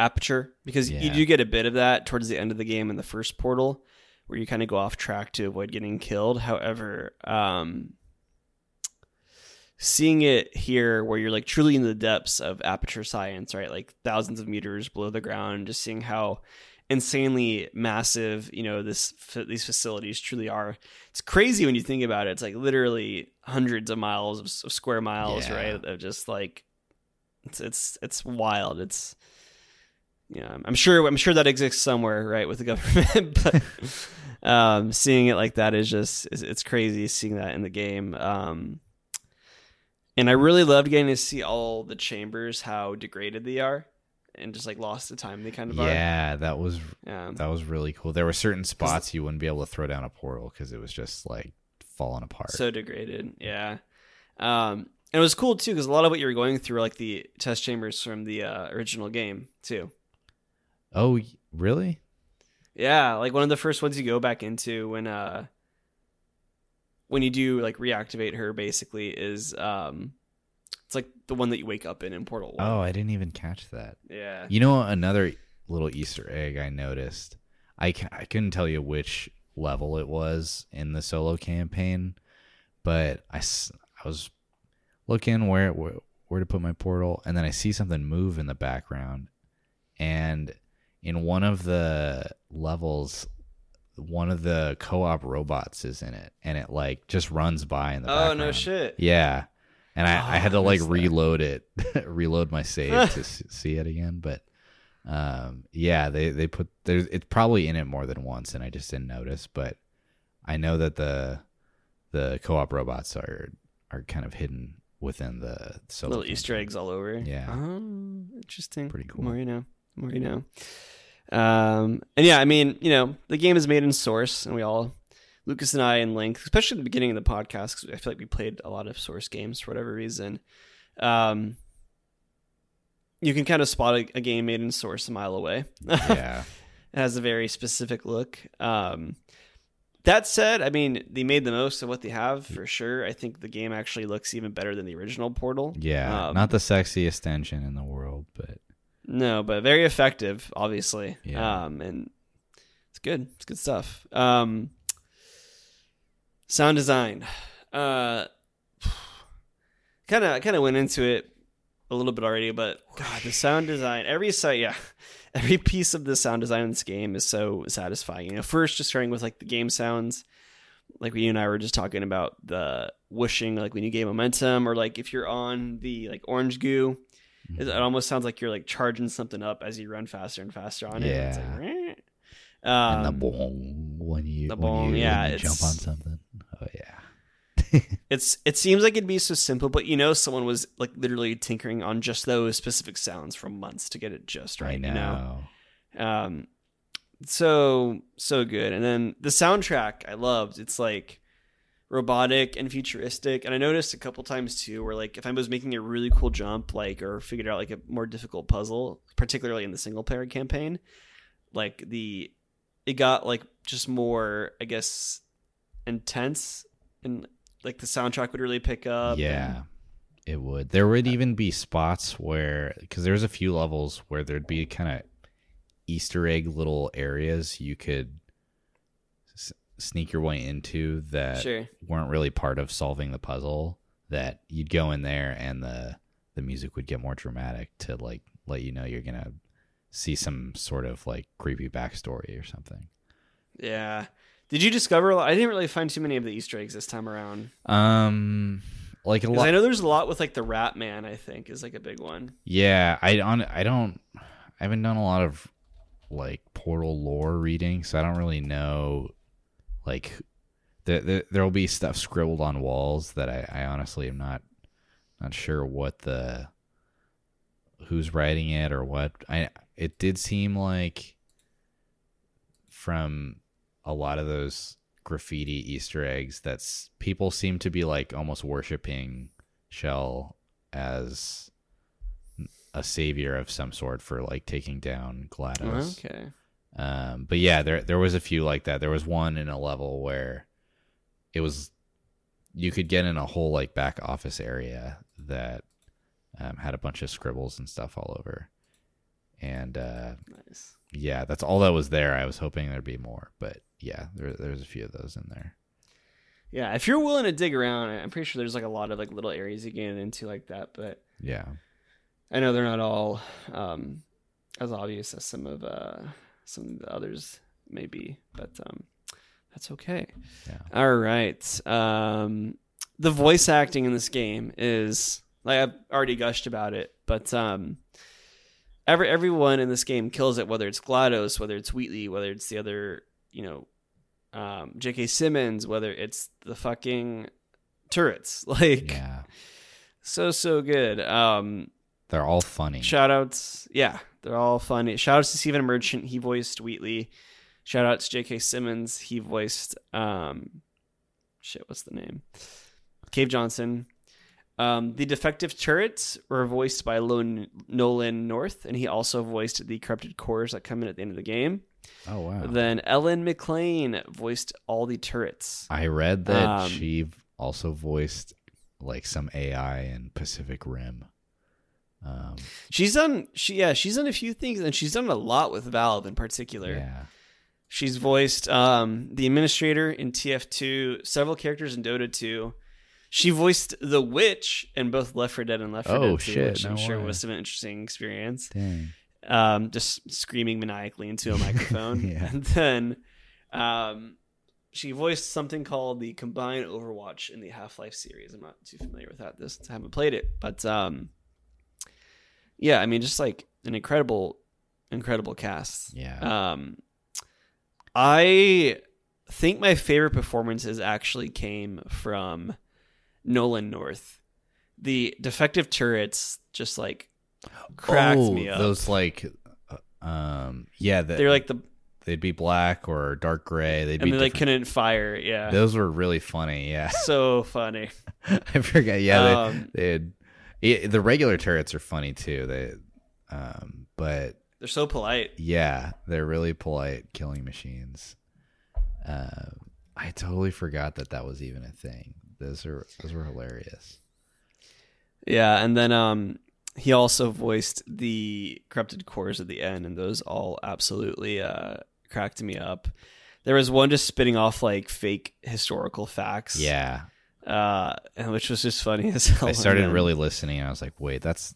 aperture because you do get a bit of that towards the end of the game in the first portal, where you kind of go off track to avoid getting killed. However, um, seeing it here where you're like truly in the depths of aperture science, right? Like thousands of meters below the ground, just seeing how insanely massive, you know, this these facilities truly are. It's crazy when you think about it. It's like literally hundreds of miles of, of square miles, Yeah. right? Of just like it's it's it's wild. It's you know, I'm sure I'm sure that exists somewhere, right, with the government, but um, seeing it like that is just it's, it's crazy seeing that in the game. Um, and I really loved getting to see all the chambers how degraded they are, and just like lost the time they kind of are. yeah, that was Yeah. that was really cool. There were certain spots you wouldn't be able to throw down a portal because it was just like falling apart. So degraded. Yeah. Um, and it was cool too because a lot of what you were going through were like the test chambers from the uh, original game too. oh, really? Yeah, like one of the first ones you go back into when uh when you do like reactivate her basically is um it's like the one that you wake up in in Portal 1. Oh, I didn't even catch that. Yeah. You know another little Easter egg I noticed. I, ca- I couldn't tell you which level it was in the solo campaign, but I, s- I was looking where, where where to put my portal, and then I see something move in the background, and in one of the levels, one of the co-op robots is in it, and it like just runs by in the Oh background. no shit. Yeah. And I, I Oh, had to like missed that. reload it, reload my save to see it again. But um, yeah, they, they put there's it's probably in it more than once, and I just didn't notice. But I know that the the co-op robots are are kind of hidden within the Little Easter eggs all over. Yeah. Oh, interesting. Pretty cool. More you know. You know. Um, and yeah, I mean, you know, the game is made in Source, and we all, Lucas and I, and Link, especially at the beginning of the podcast, because I feel like we played a lot of Source games for whatever reason. Um, you can kind of spot a, a game made in Source a mile away. Yeah, It has a very specific look. Um, that said, I mean, they made the most of what they have for sure. I think the game actually looks even better than the original Portal. Yeah, Um, not the sexiest engine in the world, but No, but very effective, obviously. Yeah. Um, and it's good. It's good stuff. Um, sound design. Uh, kind of, kind of went into it a little bit already, but God, the sound design. Every site, yeah, every piece of the sound design in this game is so satisfying. You know, first just starting with like the game sounds, like you and I were just talking about the whooshing, like when you gain momentum, or like if you're on the like orange goo it, it almost sounds like you're like charging something up as you run faster and faster on it. It's like, "Meh." and the um, bong when you the bong, you, yeah, you jump on something. Oh yeah, it's it seems like it'd be so simple, but you know, someone was like literally tinkering on just those specific sounds for months to get it just right. I know. You know, um, so so good. And then the soundtrack I loved. It's like robotic and futuristic. And I noticed a couple times too, where like if I was making a really cool jump, like or figured out like a more difficult puzzle, particularly in the single player campaign, like the it got like just more, I guess, intense and like the soundtrack would really pick up. yeah, and- it would. There would even be spots where because there's a few levels where there'd be kind of Easter egg little areas you could sneak your way into that sure. weren't really part of solving the puzzle that you'd go in there and the the music would get more dramatic to like let you know you're gonna see some sort of like creepy backstory or something Yeah. Did you discover? a lot? I didn't really find too many of the Easter eggs this time around. um like a lot I know there's a lot with like the Rat Man. I think is like a big one. yeah i on i don't i haven't done a lot of like portal lore reading so i don't really know like there, there there'll be stuff scribbled on walls that i i honestly am not not sure what the who's writing it or what i it did seem like from a lot of those graffiti easter eggs that's people seem to be like almost worshiping Chell as a savior of some sort for like taking down GLaDOS. Okay. Um, but yeah, there there was a few like that. There was one in a level where it was you could get in a whole like back office area that um, had a bunch of scribbles and stuff all over. And uh, Nice. yeah, that's all that was there. I was hoping there'd be more, but yeah, there there's a few of those in there. Yeah, if you're willing to dig around, I'm pretty sure there's like a lot of like little areas you can get into like that. But Yeah, I know they're not all um, as obvious as some of uh, some of the others maybe. But um, that's okay. yeah, All right. Um, the voice acting in this game is like I've already gushed about it, but um, every everyone in this game kills it. Whether it's Glados, whether it's Wheatley, whether it's the other, you know, um, J.K. Simmons, whether it's the fucking turrets, like yeah. so so good. Um, They're all funny. Shout outs, yeah, they're all funny. Shout outs to Stephen Merchant, he voiced Wheatley. Shout outs to J.K. Simmons, he voiced um, shit, what's the name? Cave Johnson. Um, the defective turrets were voiced by Lone Nolan North, and he also voiced the corrupted cores that come in at the end of the game. oh wow. Then Ellen McLain voiced all the turrets. I read that Um, she also voiced like some AI in Pacific Rim. Um, She's done, she yeah, she's done a few things, and she's done a lot with Valve in particular. yeah, She's voiced um, the administrator in TF2, several characters in Dota 2. She voiced the witch in both Left 4 Dead and Left 4 Oh, Dead 2, shit, which I'm no sure way. was an interesting experience. dang. Um, just screaming maniacally into a microphone. Yeah. And then um, she voiced something called the Combine Overwatch in the Half Life series. I'm not too familiar with that. This I haven't played it, but um, yeah, I mean, just like an incredible, incredible cast. Yeah. Um, I think my favorite performances actually came from Nolan North. The defective turrets just like cracked oh, me up. Those like, uh, um, yeah, the, They're like the they'd be black or dark gray. They'd and be they like couldn't fire. Yeah, Those were really funny. Yeah, so funny. I forget. Yeah, Um, they, they had yeah, the regular turrets are funny too. They, um, but They're so polite. yeah, they're really polite killing machines. Uh, I totally forgot that that was even a thing. Those are those were hilarious. Yeah, and then um, he also voiced the corrupted cores at the end, and those all absolutely uh, cracked me up. There was one just spitting off like fake historical facts. Yeah, uh, and which was just funny as hell. I started and really listening, and I was like, "Wait, that's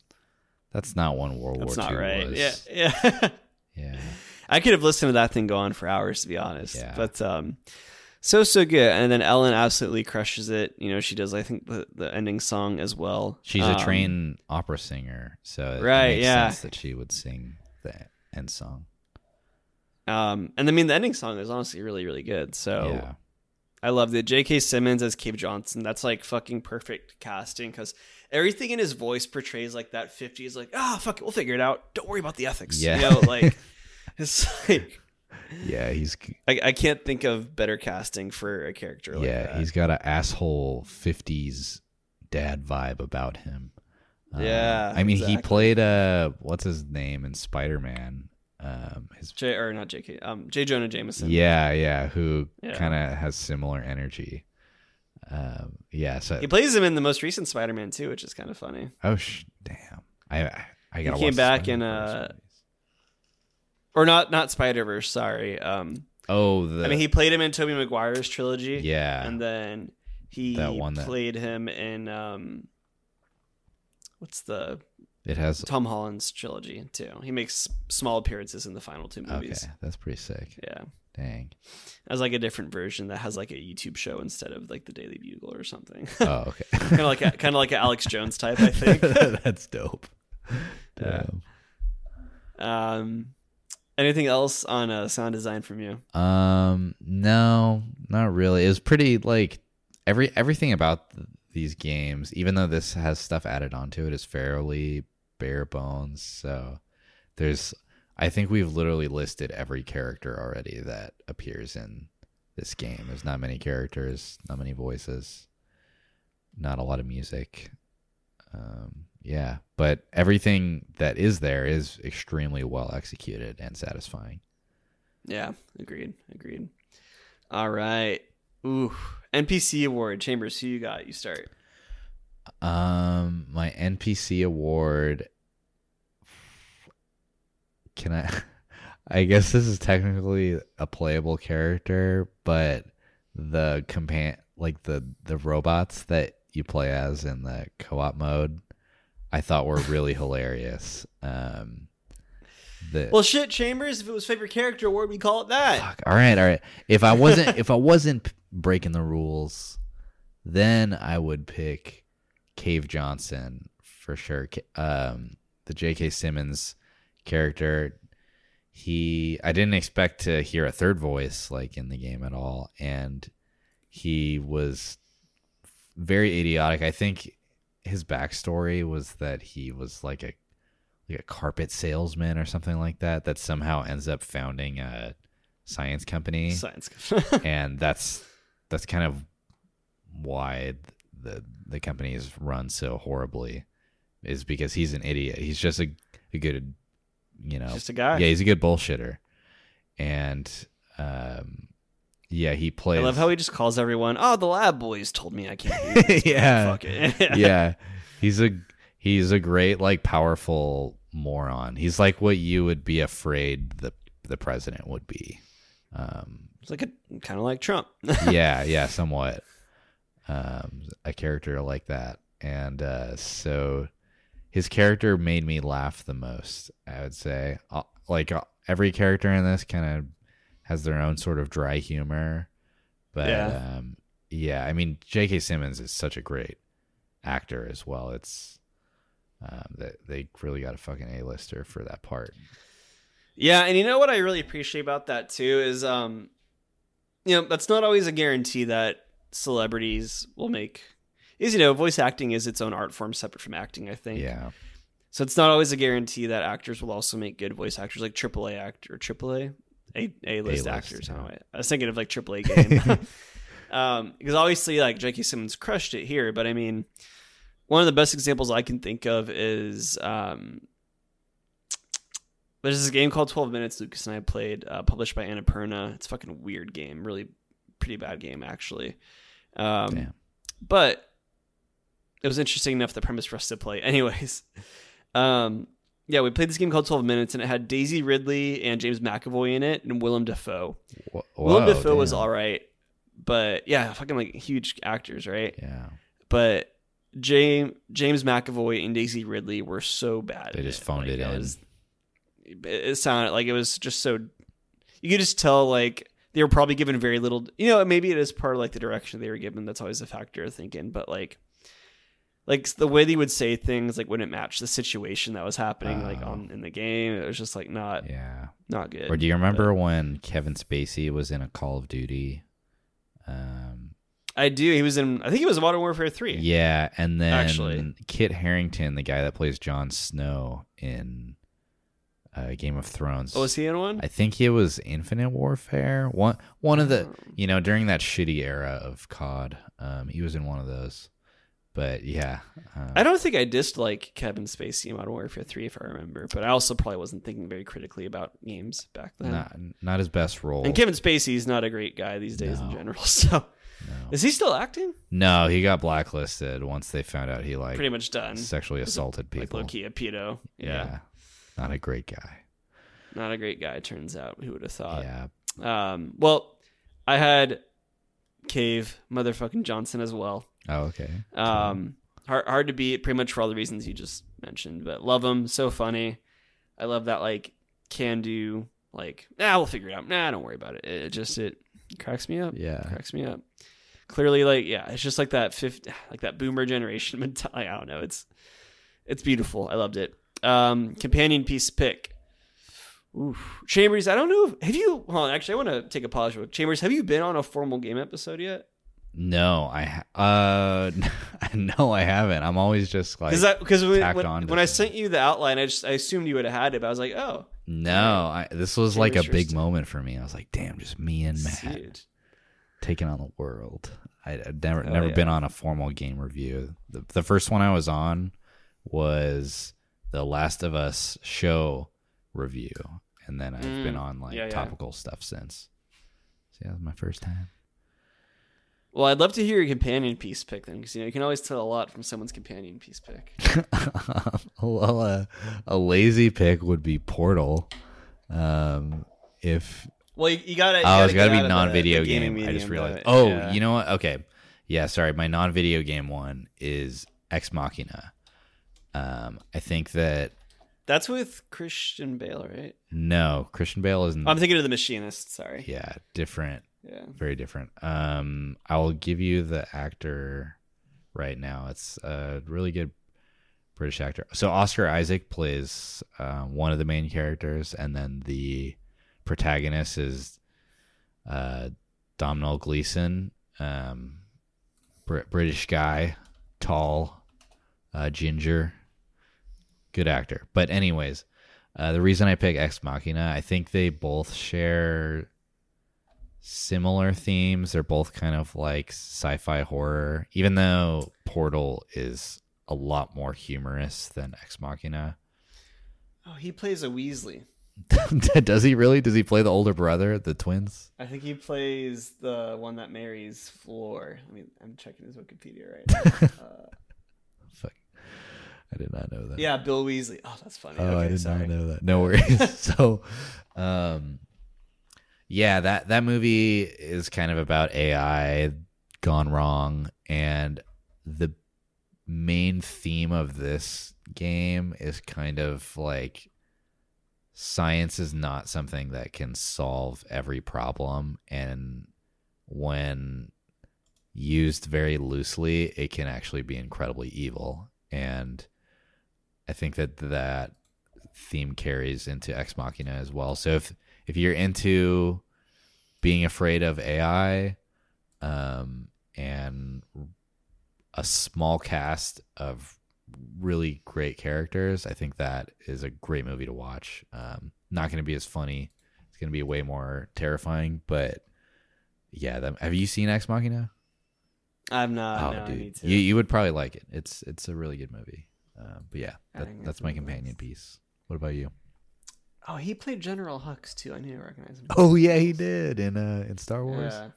that's not when World That's War not II right. was." Yeah, yeah. yeah. I could have listened to that thing go on for hours, to be honest. Yeah. But um, so so good. And then Ellen absolutely crushes it. You know, she does. I think the the ending song as well. She's Um, a trained opera singer, so it Right, makes yeah. sense that she would sing the end song. Um, and I mean, the ending song is honestly really really good. So yeah, I loved it. J.K. Simmons as Cave Johnson. That's like fucking perfect casting because everything in his voice portrays like that 50s, like, ah, fuck it, we'll figure it out. Don't worry about the ethics. Yeah. You know, like, it's like, yeah, he's I, I can't think of better casting for a character like yeah, that. he's got an asshole '50s dad vibe about him. Yeah, I mean, he played uh, what's his name in Spider Man? Um, his J, or not J.K., um, J. Jonah Jameson. yeah, yeah, who Yeah. kind of has similar energy. Um, yeah, so He plays him in the most recent Spider Man, too, which is kind of funny. oh sh- damn, I I, I gotta came back in, uh, movies. Or not, not Spider Verse, sorry. Um, Oh, the I mean, he played him in Tobey Maguire's trilogy. yeah, and then he That one that- played him in um what's the it has Tom Holland's trilogy too. He makes small appearances in the final two movies. okay. That's pretty sick. Yeah, Dang. as like a different version that has like a YouTube show instead of like the Daily Bugle or something. Oh, okay. kind of like a, kind of like an Alex Jones type, I think. That's dope. Yeah. Um, anything else on uh, sound design from you? Um, no, not really. It was pretty like every everything about th- these games, even though this has stuff added onto it, is fairly bare bones. So there's, I think we've literally listed every character already that appears in this game. There's not many characters, not many voices, not a lot of music. Um, yeah, but everything that is there is extremely well executed and satisfying. Yeah, agreed, agreed. All right. Ooh, NPC award Chambers. Who you got? You start. Um, my NPC award. Can I? I guess this is technically a playable character, but the compan like the the robots that you play as in the co-op mode, I thought were really hilarious. Um, the Well, shit, Chambers. If it was favorite character award, we call it that. Fuck. All right, all right. If I wasn't if I wasn't breaking the rules, then I would pick Cave Johnson for sure. Um, the J.K. Simmons character. He I didn't expect to hear a third voice like in the game at all, and he was very idiotic. I think his backstory was that he was like a like a carpet salesman or something like that that somehow ends up founding a science company Science. and that's that's kind of why the the company is run so horribly is because he's an idiot he's just a, a good you know Just a guy. yeah he's a good bullshitter and um yeah he plays. I love how he just calls everyone. Oh, the lab boys told me I can't. Do yeah Fuck it. yeah he's a he's a great like powerful moron he's like what you would be afraid the the president would be um It's like a kind of like Trump. yeah yeah somewhat um a character like that and uh so his character made me laugh the most i would say. Uh, like uh, every character in this kind of has their own sort of dry humor. But Yeah. um yeah i mean jk simmons is such a great actor as well. It's um that they really got a fucking a-lister for that part. Yeah, and you know what I really appreciate about that too is um you know, that's not always a guarantee that celebrities will make is you know, voice acting is its own art form separate from acting, I think. yeah So it's not always a guarantee that actors will also make good voice actors like AAA actor AAA A A list actors. I, yeah. don't I was thinking of like AAA game. um, because obviously like J.K. Simmons crushed it here, but I mean, one of the best examples I can think of is um, there's this game called 12 Minutes Lucas and I played, uh, published by Annapurna. It's a fucking weird game, really pretty bad game actually. Um, Damn. but it was interesting enough the premise for us to play. Anyways, um, yeah, we played this game called Twelve Minutes, and it had Daisy Ridley and James McAvoy in it, and Willem Dafoe. Willem Dafoe was all right, but yeah, fucking like huge actors, right? Yeah, But James James McAvoy and Daisy Ridley were so bad. They just phoned Like, it in. was- it, it sounded like it was just so. You could just tell like they were probably given very little. You know, maybe it is part of like the direction they were given. That's always a factor of thinking, but like. Like the way they would say things, like wouldn't match the situation that was happening, like Oh. on in the game. It was just like not yeah. not good. Or do you remember when Kevin Spacey was in a Call of Duty? Um, I do. He was in. I think he was Modern Warfare Three. yeah, and then Actually. Kit Harington, the guy that plays Jon Snow in uh, Game of Thrones. Oh, was he in one? I think it was Infinite Warfare. One one of the Oh. you know during that shitty era of COD, um, he was in one of those. But yeah, uh, I don't think I dislike Kevin Spacey in Modern Warfare 3, if I remember, but I also probably wasn't thinking very critically about games back then. not not his best role. And Kevin Spacey's not a great guy these days in general. So, no. is he still acting? no, he got blacklisted once they found out he like Pretty much done. sexually assaulted Like people. low key a pedo. Yeah. not a great guy. not a great guy. Turns out. Who would have thought? yeah. Um. Well, I had Cave motherfucking Johnson as well. Oh, okay. Um, hard, hard to beat, pretty much for all the reasons you just mentioned. But love him, so funny. I love that like can do like nah, we'll figure it out. Nah, don't worry about it. It just it cracks me up. Yeah. cracks me up. Clearly, like yeah, it's just like that fifth, like that boomer generation mentality. I don't know. It's it's beautiful. I loved it. Um, companion piece pick. Oof. Chambers, I don't know. If, have you? Hold on, actually, I want to take a pause. Chambers, have you been on a formal game episode yet? No, I uh no, I haven't. I'm always just like Because when, when, when I sent you the outline, I just I assumed you would have had it. But I was like, oh, no. I, this was like a big moment for me. I was like, damn, just me and Matt dude. taking on the world. I, I'd never Hell never yeah. been on a formal game review. The, the first one I was on was the Last of Us show review, and then I've been Mm, on like yeah, yeah. topical stuff since. So yeah, that was my first time. Well, I'd love to hear your companion piece pick then, because you know you can always tell a lot from someone's companion piece pick. well, uh, a lazy pick would be Portal. Um, if Well, you, you gotta. You oh, it's got to be non-video game. I just realized. Oh, yeah. you know what? Okay, yeah. Sorry, my non-video game one is Ex Machina. Um, I think that that's with Christian Bale, right? no, Christian Bale isn't. I'm thinking of the Machinist. Sorry. yeah different, Yeah. very different. Um, I will give you the actor right now. It's a really good British actor. So Oscar Isaac plays uh, one of the main characters, and then the protagonist is uh, Domhnall Gleeson, um, Br- British guy, tall, uh, ginger, good actor. But anyways, uh, the reason I pick Ex Machina, I think they both share similar themes. They're both kind of like sci-fi horror, even though Portal is a lot more humorous than Ex Machina. Oh, he plays a Weasley. Does he really? Does he play the older brother, the twins? I think he plays the one that marries Fleur. I mean, I'm checking his Wikipedia right now. uh, Fuck. I did not know that. yeah, Bill Weasley. Oh, that's funny. Oh, okay, I did sorry. not know that. No worries. so, um, yeah, that that movie is kind of about AI gone wrong, and the main theme of this game is kind of like science is not something that can solve every problem, and when used very loosely, it can actually be incredibly evil. And I think that that theme carries into Ex Machina as well. So if if you're into being afraid of AI, um, and a small cast of really great characters, I think that is a great movie to watch. Um, not going to be as funny. It's going to be way more terrifying, but yeah. That, have you seen Ex Machina? I'm not. oh, no, dude, you you would probably like it. It's it's a really good movie. Uh, but yeah, that, that's my companion piece. What about you? Oh, he played General Hux too. I knew to recognize him. Oh yeah, he did in uh in Star Wars. Yeah.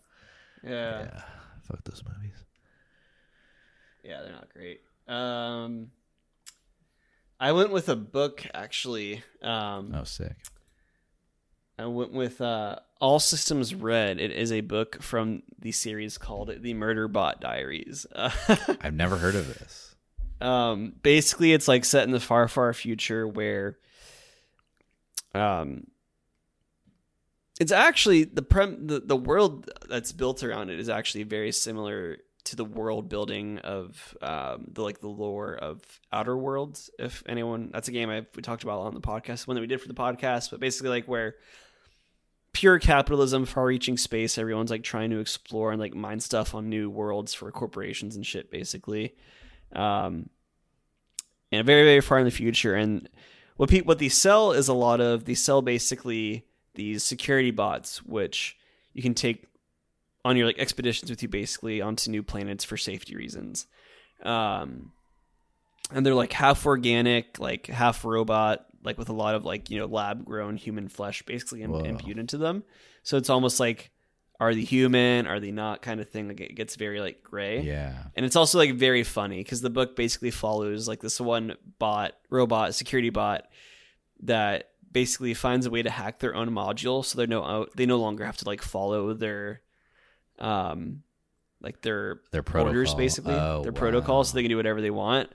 Yeah. Yeah. Fuck those movies. Yeah, they're not great. Um, I went with a book actually. Um, Oh, sick. I went with uh, All Systems Red. It is a book from the series called The Murderbot Diaries. I've never heard of this. um, basically, it's like set in the far, far future where, um, it's actually the prem the, the world that's built around it is actually very similar to the world building of um, the like the lore of Outer Worlds. If anyone, that's a game I we talked about on the podcast, one that we did for the podcast, but basically like where pure capitalism, far-reaching space, everyone's like trying to explore and like mine stuff on new worlds for corporations and shit, basically. Um, and very very far in the future, and what pe- what these sell is a lot of these sell basically these security bots, which you can take on your like expeditions with you basically onto new planets for safety reasons. Um, and they're like half organic, like half robot, like with a lot of like you know lab grown human flesh basically im- Whoa. imbued into them. So it's almost like are they human? Are they not? Kind of thing. Like it gets very like gray. Yeah. And it's also like very funny because the book basically follows like this one bot, robot, security bot that basically finds a way to hack their own module, so they're no they no longer have to like follow their, um, like their Their orders basically Oh, their protocol, so they can do whatever they want.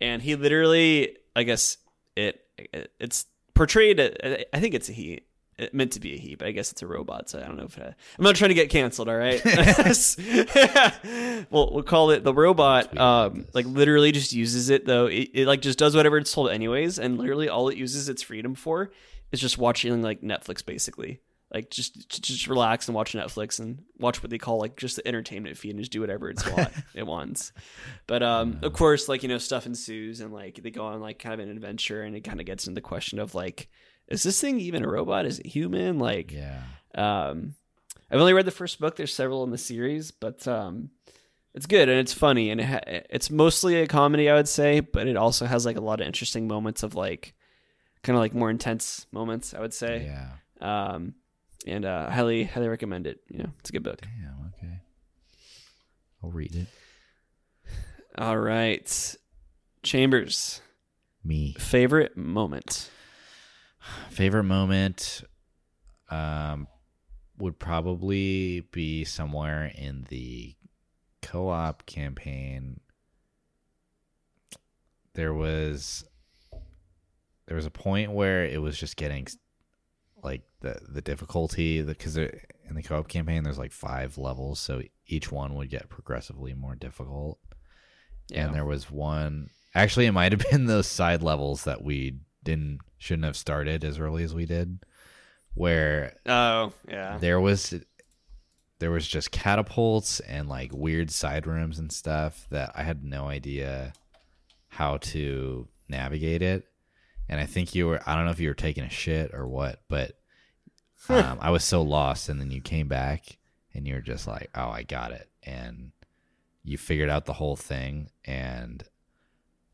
And he literally, I guess it, it it's portrayed. I think it's a he. It meant to be a he, but I guess it's a robot. So I don't know if I, I'm not trying to get canceled. All right. well, we'll call it the robot. Um, like literally just uses it though. It, it like just does whatever it's told anyways, and literally all it uses its freedom for is just watching like Netflix basically. Like just just- just relax and watch Netflix and watch what they call like just the entertainment feed and just do whatever it's want, it wants. But um, of course, like you know, stuff ensues and like they go on like kind of an adventure and it kind of gets into the question of like, is this thing even a robot? Is it human? Like, Yeah. um, I've only read the first book. There's several in the series, but um, it's good and it's funny and it ha- it's mostly a comedy, I would say, but it also has like a lot of interesting moments of like kind of like more intense moments, I would say. Yeah. Um, and uh, highly highly recommend it. You know, it's a good book. Damn. Okay. I'll read it. All right, Chambers Me. favorite moment. Favorite moment um would probably be somewhere in the co-op campaign. There was there was a point where it was just getting like the the difficulty because in the co-op campaign there's like five levels so each one would get progressively more difficult Yeah. and there was one actually it might have been those side levels that we didn't shouldn't have started as early as we did where oh yeah. there was there was just catapults and like weird side rooms and stuff that I had no idea how to navigate it. And I think you were I don't know if you were taking a shit or what, but um, I was so lost and then you came back and you were just like, "Oh, I got it." And you figured out the whole thing and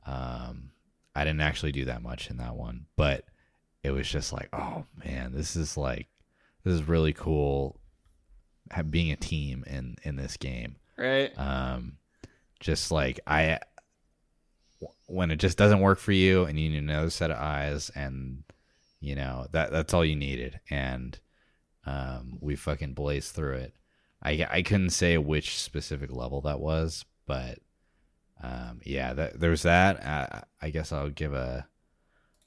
um I didn't actually do that much in that one, but it was just like, "Oh man, this is like this is really cool being a team in in this game. Right. um just like I when it just doesn't work for you and you need another set of eyes and you know that that's all you needed. And um we fucking blazed through it. I i couldn't say which specific level that was but um yeah that, there's that. I, I guess i'll give a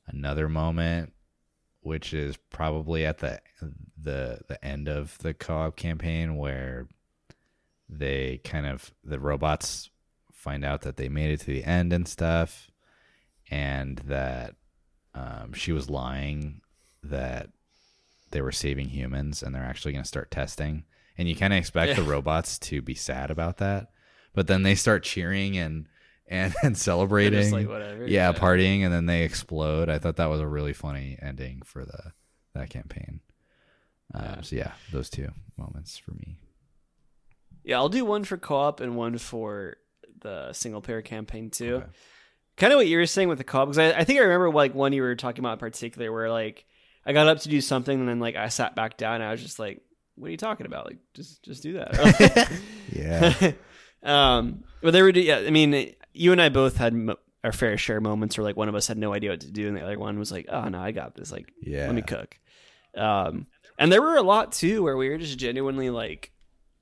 another moment which is probably at the the the end of the co-op campaign where they kind of the robots find out that they made it to the end and stuff and that um, she was lying that they were saving humans and they're actually going to start testing. And you kind of expect the robots to be sad about that but then they start cheering and and, and celebrating just like whatever. yeah, partying and then they explode. I thought that was a really funny ending for the that campaign. Um, Yeah. So yeah, those two moments for me. Yeah, I'll do one for co-op and one for the single player campaign too. Okay. Kind of what you were saying with the co-op because I, I think I remember like one you were talking about in particular where like I got up to do something and then like I sat back down and I was just like what are you talking about? Like, just just do that. Yeah. Um, but they were, yeah. I mean, you and I both had mo- our fair share moments where like one of us had no idea what to do, and the other one was like, "Oh no, I got this." Like, Yeah. let me cook. Um, and there were a lot too where we were just genuinely like,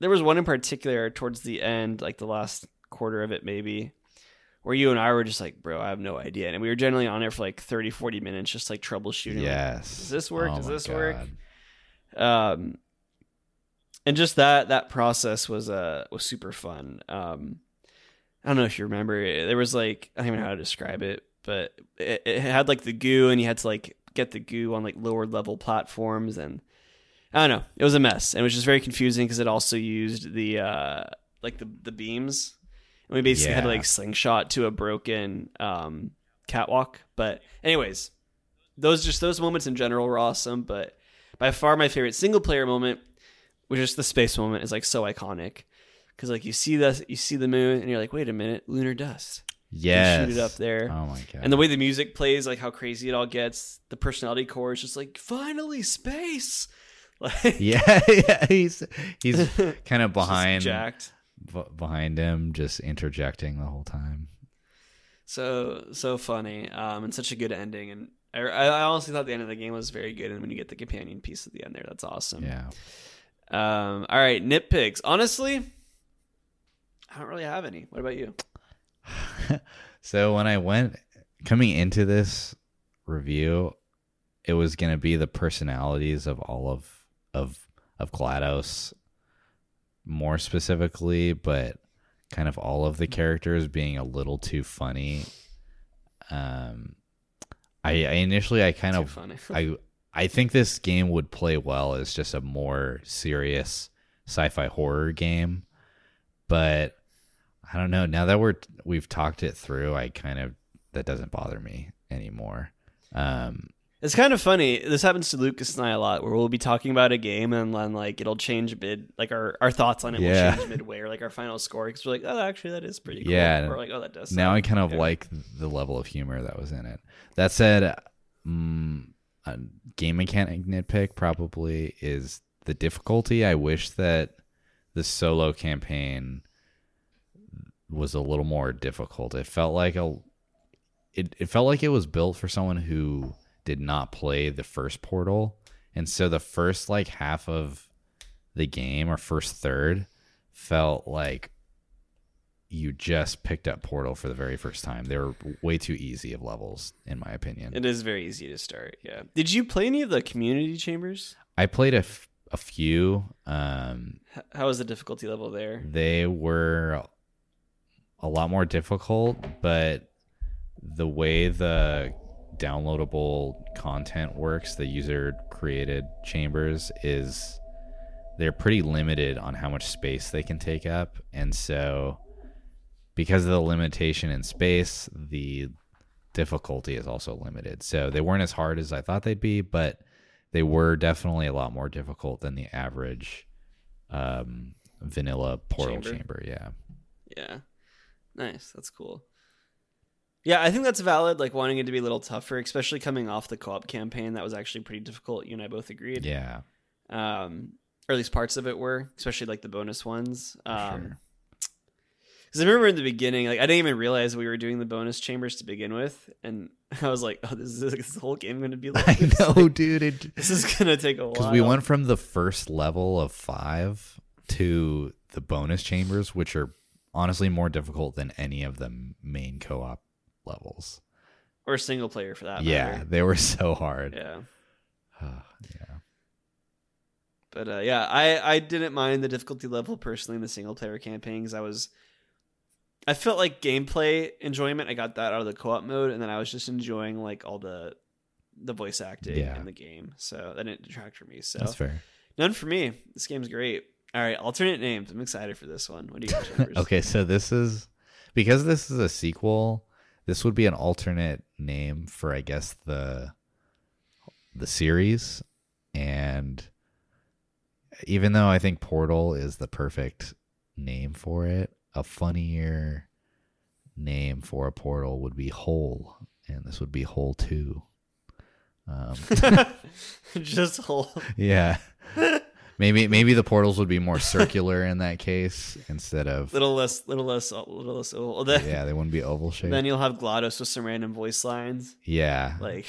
there was one in particular towards the end, like the last quarter of it, maybe, where you and I were just like, bro, I have no idea. And we were generally on there for like 30, 40 minutes, just like troubleshooting. like, Yes. does this work? Oh Does this work? Um and just that that process was uh was super fun. Um i don't know if you remember there was like i don't even know how to describe it but it, it had like the goo and you had to like get the goo on like lower level platforms and i don't know it was a mess and it was just very confusing because it also used the uh like the the beams. And we basically had to like slingshot to a broken um catwalk but anyways those just those moments in general were awesome but by far my favorite single player moment which is the space moment is like so iconic. Because like you see the you see the moon and you're like wait a minute lunar dust. Yeah, shoot it up there. Oh my god. and the way the music plays like how crazy it all gets the personality core is just like finally space! Like yeah, yeah, he's he's kind of behind jacked. b- behind him, just interjecting the whole time. so so funny um and such a good ending and I, I honestly thought the end of the game was very good and when you get the companion piece at the end there that's awesome. Yeah. Um all right nitpicks. Honestly i don't really have any. What about you? So when I went coming into this review, it was gonna be the personalities of all of of of GLaDOS more specifically, but kind of all of the characters being a little too funny. Um I, I initially I kind Too of funny. I I think this game would play well as just a more serious sci-fi horror game, but I don't know. Now that we're we've talked it through, I kind of that doesn't bother me anymore. Um, It's kind of funny. This happens to Lucas and I a lot, where we'll be talking about a game and then like it'll change mid, like our, our thoughts on it Yeah. will change midway, or like our final score because we're like, oh, actually that is pretty cool. Yeah. Or like, oh, that does. now I kind of like the level of humor that was in it. That said, mm, a game mechanic nitpick probably is the difficulty. I wish that the solo campaign was a little more difficult. It felt like a it, it felt like it was built for someone who did not play the first portal. And so the first like half of the game or first third felt like you just picked up Portal for the very first time. They were way too easy of levels, in my opinion. It is very easy to start. Yeah. Did you play any of the community chambers? I played a, f- a few. Um, How was the difficulty level there? they were a lot more difficult, but the way the downloadable content works, the user created chambers, is they're pretty limited on how much space they can take up. And so, because of the limitation in space, the difficulty is also limited. So, they weren't as hard as I thought they'd be, but they were definitely a lot more difficult than the average um, vanilla portal Chamber. chamber. Yeah. Yeah. Nice. That's cool. Yeah, I think that's valid. Like wanting it to be a little tougher, especially coming off the co-op campaign that was actually pretty difficult. You and I both agreed. Yeah. um, or at least parts of it were, especially like the bonus ones. Um, sure. Because I remember in the beginning, like I didn't even realize we were doing the bonus chambers to begin with, and I was like, "Oh, this is is this whole game going to be like I know, Like, dude. It this is going to take a while." because we went from the first level of five to the bonus chambers, which are honestly more difficult than any of the main co-op levels. or single player for that. yeah, matter. they were so hard. yeah. yeah. But uh, yeah, I I didn't mind the difficulty level personally in the single player campaigns. I was. I felt like gameplay enjoyment. I got that out of the co-op mode, and then I was just enjoying like all the, the voice acting Yeah. in the game. So that didn't detract from me. So That's fair. None for me. This game's great. All right, alternate names. I'm excited for this one. What do you got, Okay, so this is because this is a sequel. This would be an alternate name for, I guess the the series, and even though I think Portal is the perfect name for it, a funnier name for a portal would be Hole, and this would be Hole Two. Um, Just hole. yeah, maybe maybe the portals would be more circular in that case instead of little less, little less, little less. oval. Then, yeah, they wouldn't be oval shaped. then you'll have Glados with some random voice lines, yeah, like,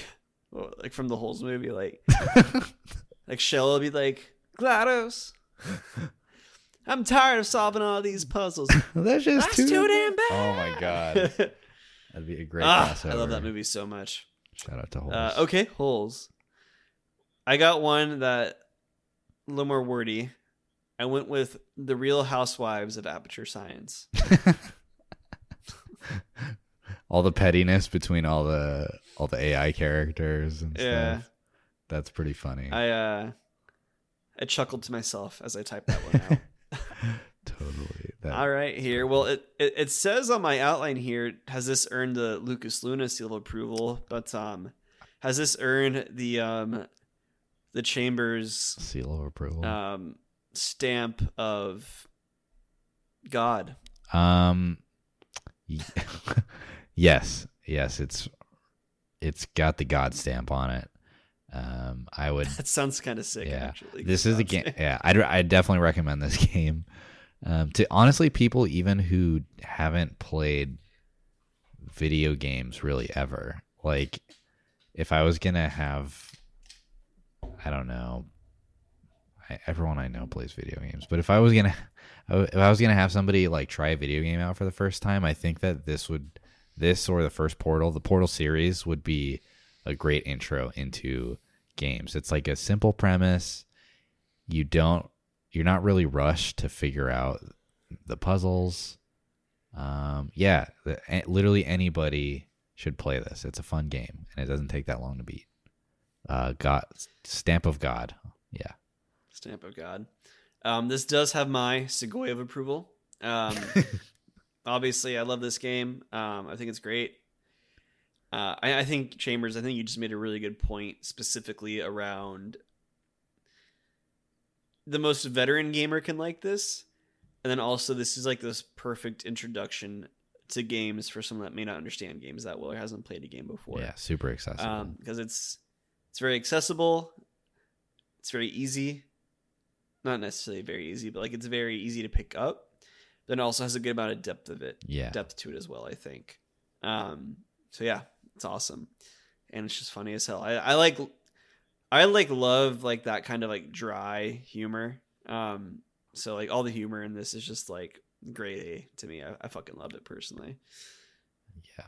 like from the Holes movie, like, like Chell will be like, Glados, I'm tired of solving all these puzzles. that's just That's too damn bad. Oh my god, that'd be a great ah. I love that movie so much. Shout out to Holes. Uh, okay, holes. I got one that a little more wordy. I went with the Real Housewives of Aperture Science. all the pettiness between all the all the AI characters and Yeah. stuff. That's pretty funny. I uh, I chuckled to myself as I typed that one out. totally. That, All right, here. Well, it, it it says on my outline here, has this earned the Lucas Luna seal of approval? But um, has this earned the um, the Chambers seal of approval. um stamp of God? Um, yes, yes, it's it's got the God stamp on it. Um, I would. That sounds kind of sick. yeah, actually. this is a game. Yeah, I'd I definitely recommend this game. Um, to honestly, people even who haven't played video games really ever, like if I was gonna have, I don't know, I, everyone I know plays video games, but if I was gonna, if I was gonna have somebody like try a video game out for the first time, I think that this would, this or the first Portal, the Portal series would be a great intro into games. It's like a simple premise. You don't, you're not really rushed to figure out the puzzles. Um, yeah, the, a- literally anybody should play this. It's a fun game and it doesn't take that long to beat. Uh, God, stamp of God. Yeah. Stamp of God. Um, this does have my Segoy of approval. Um, obviously, I love this game. Um, I think it's great. Uh, I, I think Chambers. I think you just made a really good point, specifically around the most veteran gamer can like this, and then also this is like this perfect introduction to games for someone that may not understand games that well or hasn't played a game before Yeah. Super accessible. um, because it's it's very accessible. It's very easy, not necessarily very easy, but like it's very easy to pick up. Then also has a good amount of depth of it, yeah. depth to it as well. I think. Um, so yeah, it's awesome, and it's just funny as hell. I, I like, I like love like that kind of like dry humor. Um, so like all the humor in this is just like grade A to me. I, I fucking love it personally Yeah.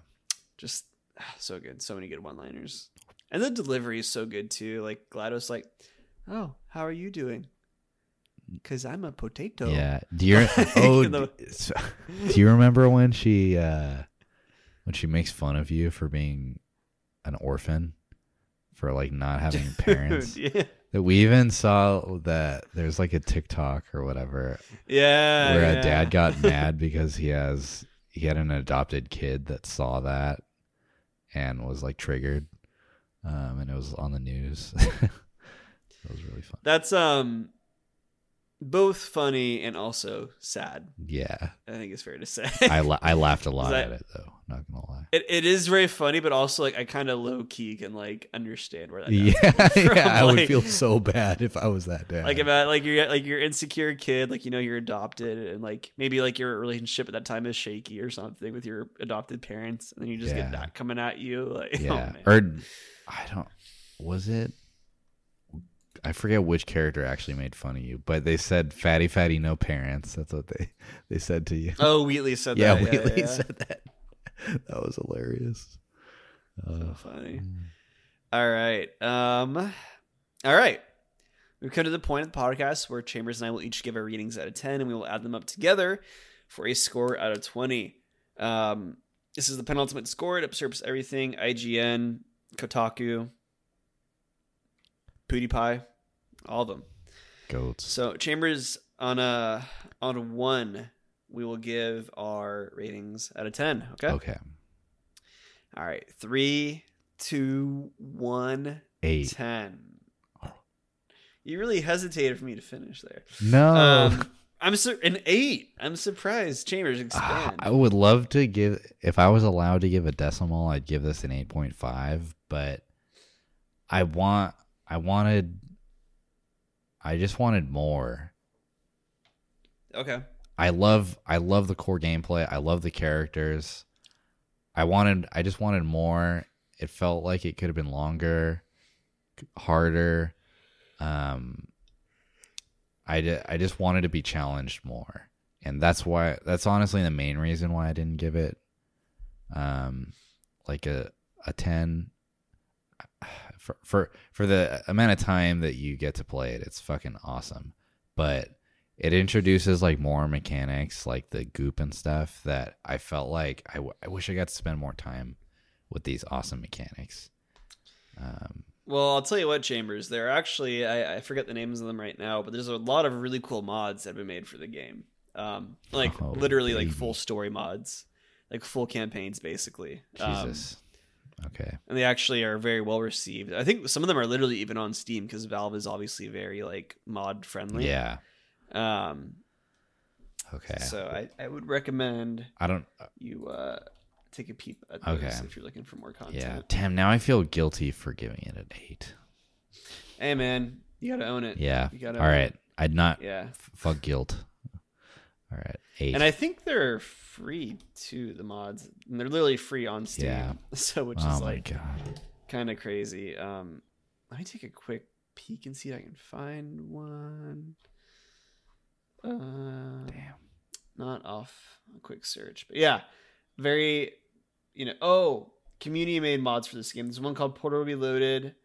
just so good so many good one liners and the delivery is so good too like glados like oh how are you doing because i'm a potato Yeah. Do you oh do you remember when she uh when she makes fun of you for being an orphan for like not having parents? Dude, yeah That we even saw that there's like a TikTok or whatever yeah where yeah. a dad got mad because he has he had an adopted kid that saw that and was like triggered. Um and it was on the news. it was really fun. that's um both funny and also sad Yeah. i think it's fair to say I la- I laughed a lot at it though, not gonna lie. it, it is very funny but also like i kind of low-key can like understand where that Yeah, from, yeah, I would feel so bad if I was that dad. like about like you're like your insecure kid like you know you're adopted and like maybe like your relationship at that time is shaky or something with your adopted parents and then you just Yeah. get that coming at you like oh, yeah, man. or I don't. Was it? I forget which character actually made fun of you, but they said "fatty, fatty, no parents." That's what they they said to you. oh wheatley said yeah, that Wheatley yeah, yeah. said that. That was hilarious. so Uh, funny all right um all right we've come to the point of the podcast where chambers and i will each give our readings out of 10 and we will add them up together for a score out of 20 um this is the penultimate score it absorbs everything ign kotaku pewdiepie all of them goats. So Chambers on a on a one, we will give our ratings out of ten. Okay. Okay, All right. Three, two, one, eight. ten. You really hesitated for me to finish there. No, Um, I'm an eight. I'm surprised. Chambers Ah, expand. I would love to give. If I was allowed to give a decimal, I'd give this an eight point five. But I want. I wanted. I just wanted more. Okay. I love I love the core gameplay. I love the characters. I wanted I just wanted more. It felt like it could have been longer, harder. Um I, ju- I just wanted to be challenged more. And that's why that's honestly the main reason why I didn't give it um like a a 10 for for for the amount of time that you get to play it. It's fucking awesome. But it introduces like more mechanics like the goop and stuff that i felt like I, w- I wish i got to spend more time with these awesome mechanics um, Well, I'll tell you what, Chambers. There actually I, I forget the names of them right now, but there's a lot of really cool mods that have been made for the game. Um, like Oh, literally like full story mods, like full campaigns basically. Um, jesus okay and they actually are very well received. I think some of them are literally even on Steam because Valve is obviously very like mod friendly. yeah Um. okay So I I would recommend i don't you uh take a peep at those Okay. if you're looking for more content. yeah damn now i feel guilty for giving it an eight Hey man, you gotta own it. yeah You gotta all right it. i'd not Yeah. f- fuck guilt all right eight And I think they're free too, the mods. And they're literally free on Steam. Yeah. So which oh is my like kind of crazy. Um let me take a quick peek and see if I can find one. Uh damn not off a quick search. But yeah, very you know, oh, community made mods for this game. There's one called Portal Reloaded,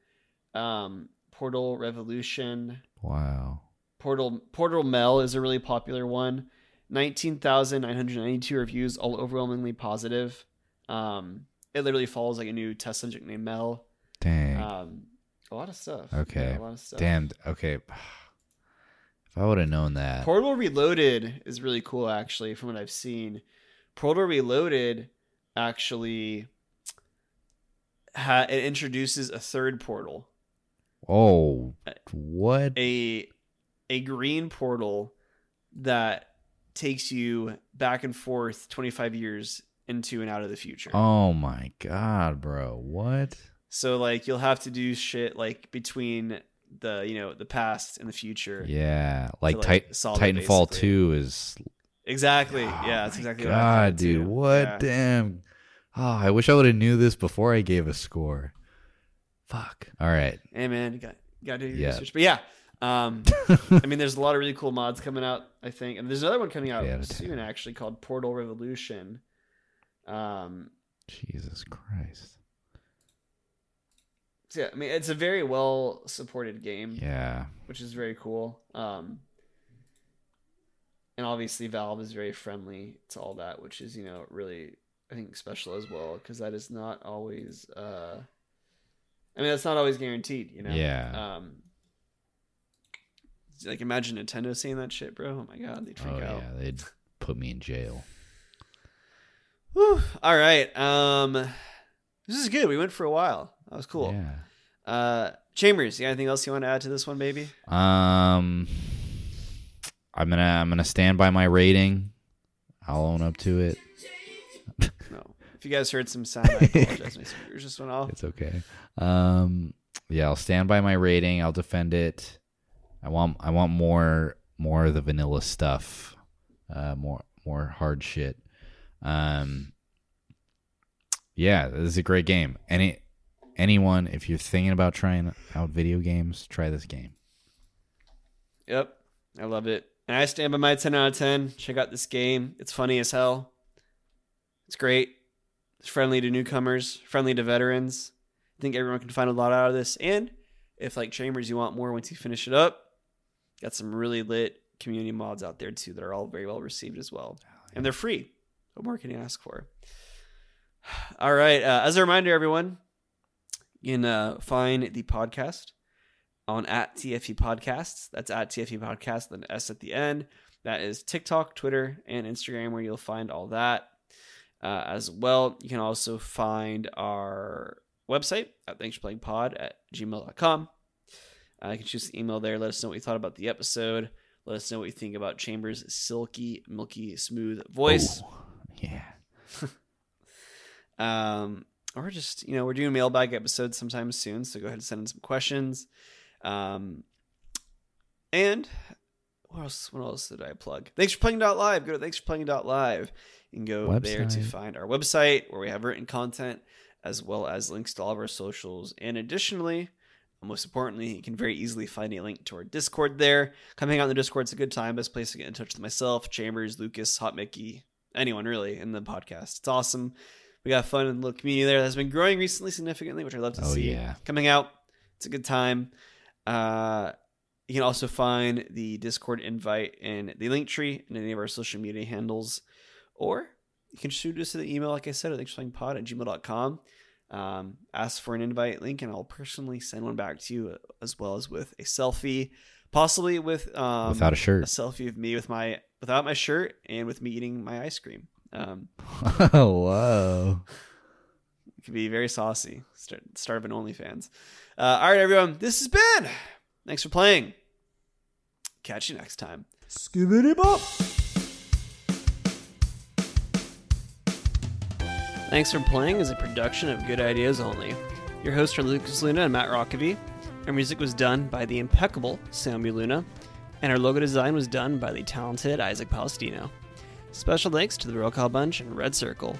um, Portal Revolution, wow Portal Portal Mel is a really popular one. 19,992 reviews, all overwhelmingly positive. Um, it literally follows like a new test subject named Mel. dang Um, a lot of stuff. Okay. Yeah, a lot of stuff. damn okay if i would have known that Portal Reloaded is really cool, actually, from what I've seen. Portal Reloaded actually ha- it introduces a third portal, oh what a a green portal that takes you back and forth 25 years into and out of the future. Oh my god, bro. What? So like you'll have to do shit like between the you know the past and the future. Yeah. Like, like, Tit- Titanfall basically. 2 is Exactly. Oh yeah, that's exactly what I God, dude. too. What? Yeah. Damn. Oh, I wish I would have knew this before I gave a score. Fuck. All right. Hey man, you got got to do your Yeah. research. But yeah, um, I mean, there's a lot of really cool mods coming out. I think, and there's another one coming out of soon, actually, called Portal Revolution. Um, Jesus Christ. so yeah, I mean, it's a very well supported game, Yeah. which is very cool. Um, and obviously, Valve is very friendly to all that, which is you know really I think special as well because that is not always. Uh, I mean, that's not always guaranteed, you know. Yeah. Um, like imagine Nintendo seeing that shit, bro. Oh my god, they'd freak Oh, out. yeah. They'd put me in jail. Whew. All right. Um, this is good. We went for a while. That was cool. Yeah. Uh, Chambers, you got anything else you want to add to this one, baby? Um, I'm gonna I'm gonna stand by my rating. I'll own up to it. No. If you guys heard some sound, I apologize. My speakers just went off. It's okay. Um, yeah, I'll stand by my rating. I'll defend it. I want I want more more of the vanilla stuff. Uh, more more hard shit. Um, yeah, this is a great game. Any anyone, if you're thinking about trying out video games, try this game. Yep. I love it. And I stand by my 10 out of 10. Check out this game. It's funny as hell. It's great. It's friendly to newcomers, friendly to veterans. I think everyone can find a lot out of this. And if, like Chambers, you want more once you finish it up, got some really lit community mods out there too that are all very well received as well. And they're free. What more can you ask for? All right. Uh, as a reminder, everyone, you can uh, find the podcast on at TFP Podcasts. That's at TFP Podcast, then S at the end. That is TikTok, Twitter, and Instagram, where you'll find all that. Uh, as well, you can also find our website at thanks for playing pod at gmail.com. Uh, you can choose the email there. Let us know what you thought about the episode. Let us know what you think about Chambers' silky, milky, smooth voice. Oh, yeah. Um, or just, you know, we're doing mailbag episodes sometime soon. So go ahead and send in some questions. Um, And what else? What else did I plug? Thanks for playing live. Go to thanks for playing live. You can go there to find our website where we have written content as well as links to all of our socials. And additionally, most importantly, you can very easily find a link to our Discord there. Come hang out in the Discord. It's a good time. Best place to get in touch with myself, Chambers, Lucas, Hot Mickey, anyone really in the podcast. It's awesome. We got fun little community there that's been growing recently significantly, which I love to Oh, see. yeah. Coming out. It's a good time. Uh, you can also find the Discord invite in the link tree and any of our social media handles. Or you can shoot us an email, like I said, at thanksforplayingpod at gmail.com. Um, ask for an invite link, and I'll personally send one back to you, as well as with a selfie, possibly with um, Without a shirt, a selfie of me with my without my shirt and with me eating my ice cream. Um, Whoa. it could be very saucy. Start, start of an OnlyFans. Uh, all right, everyone. This has been. Thanks for playing. Catch you next time. Skibbity Thanks for playing is a production of Good Ideas Only. Your hosts are Lucas Luna and Matt Rockaby. Our music was done by the impeccable Sammy Luna, and our logo design was done by the talented Isaac Palestino. Special thanks to the Roll Call Bunch and Red Circle.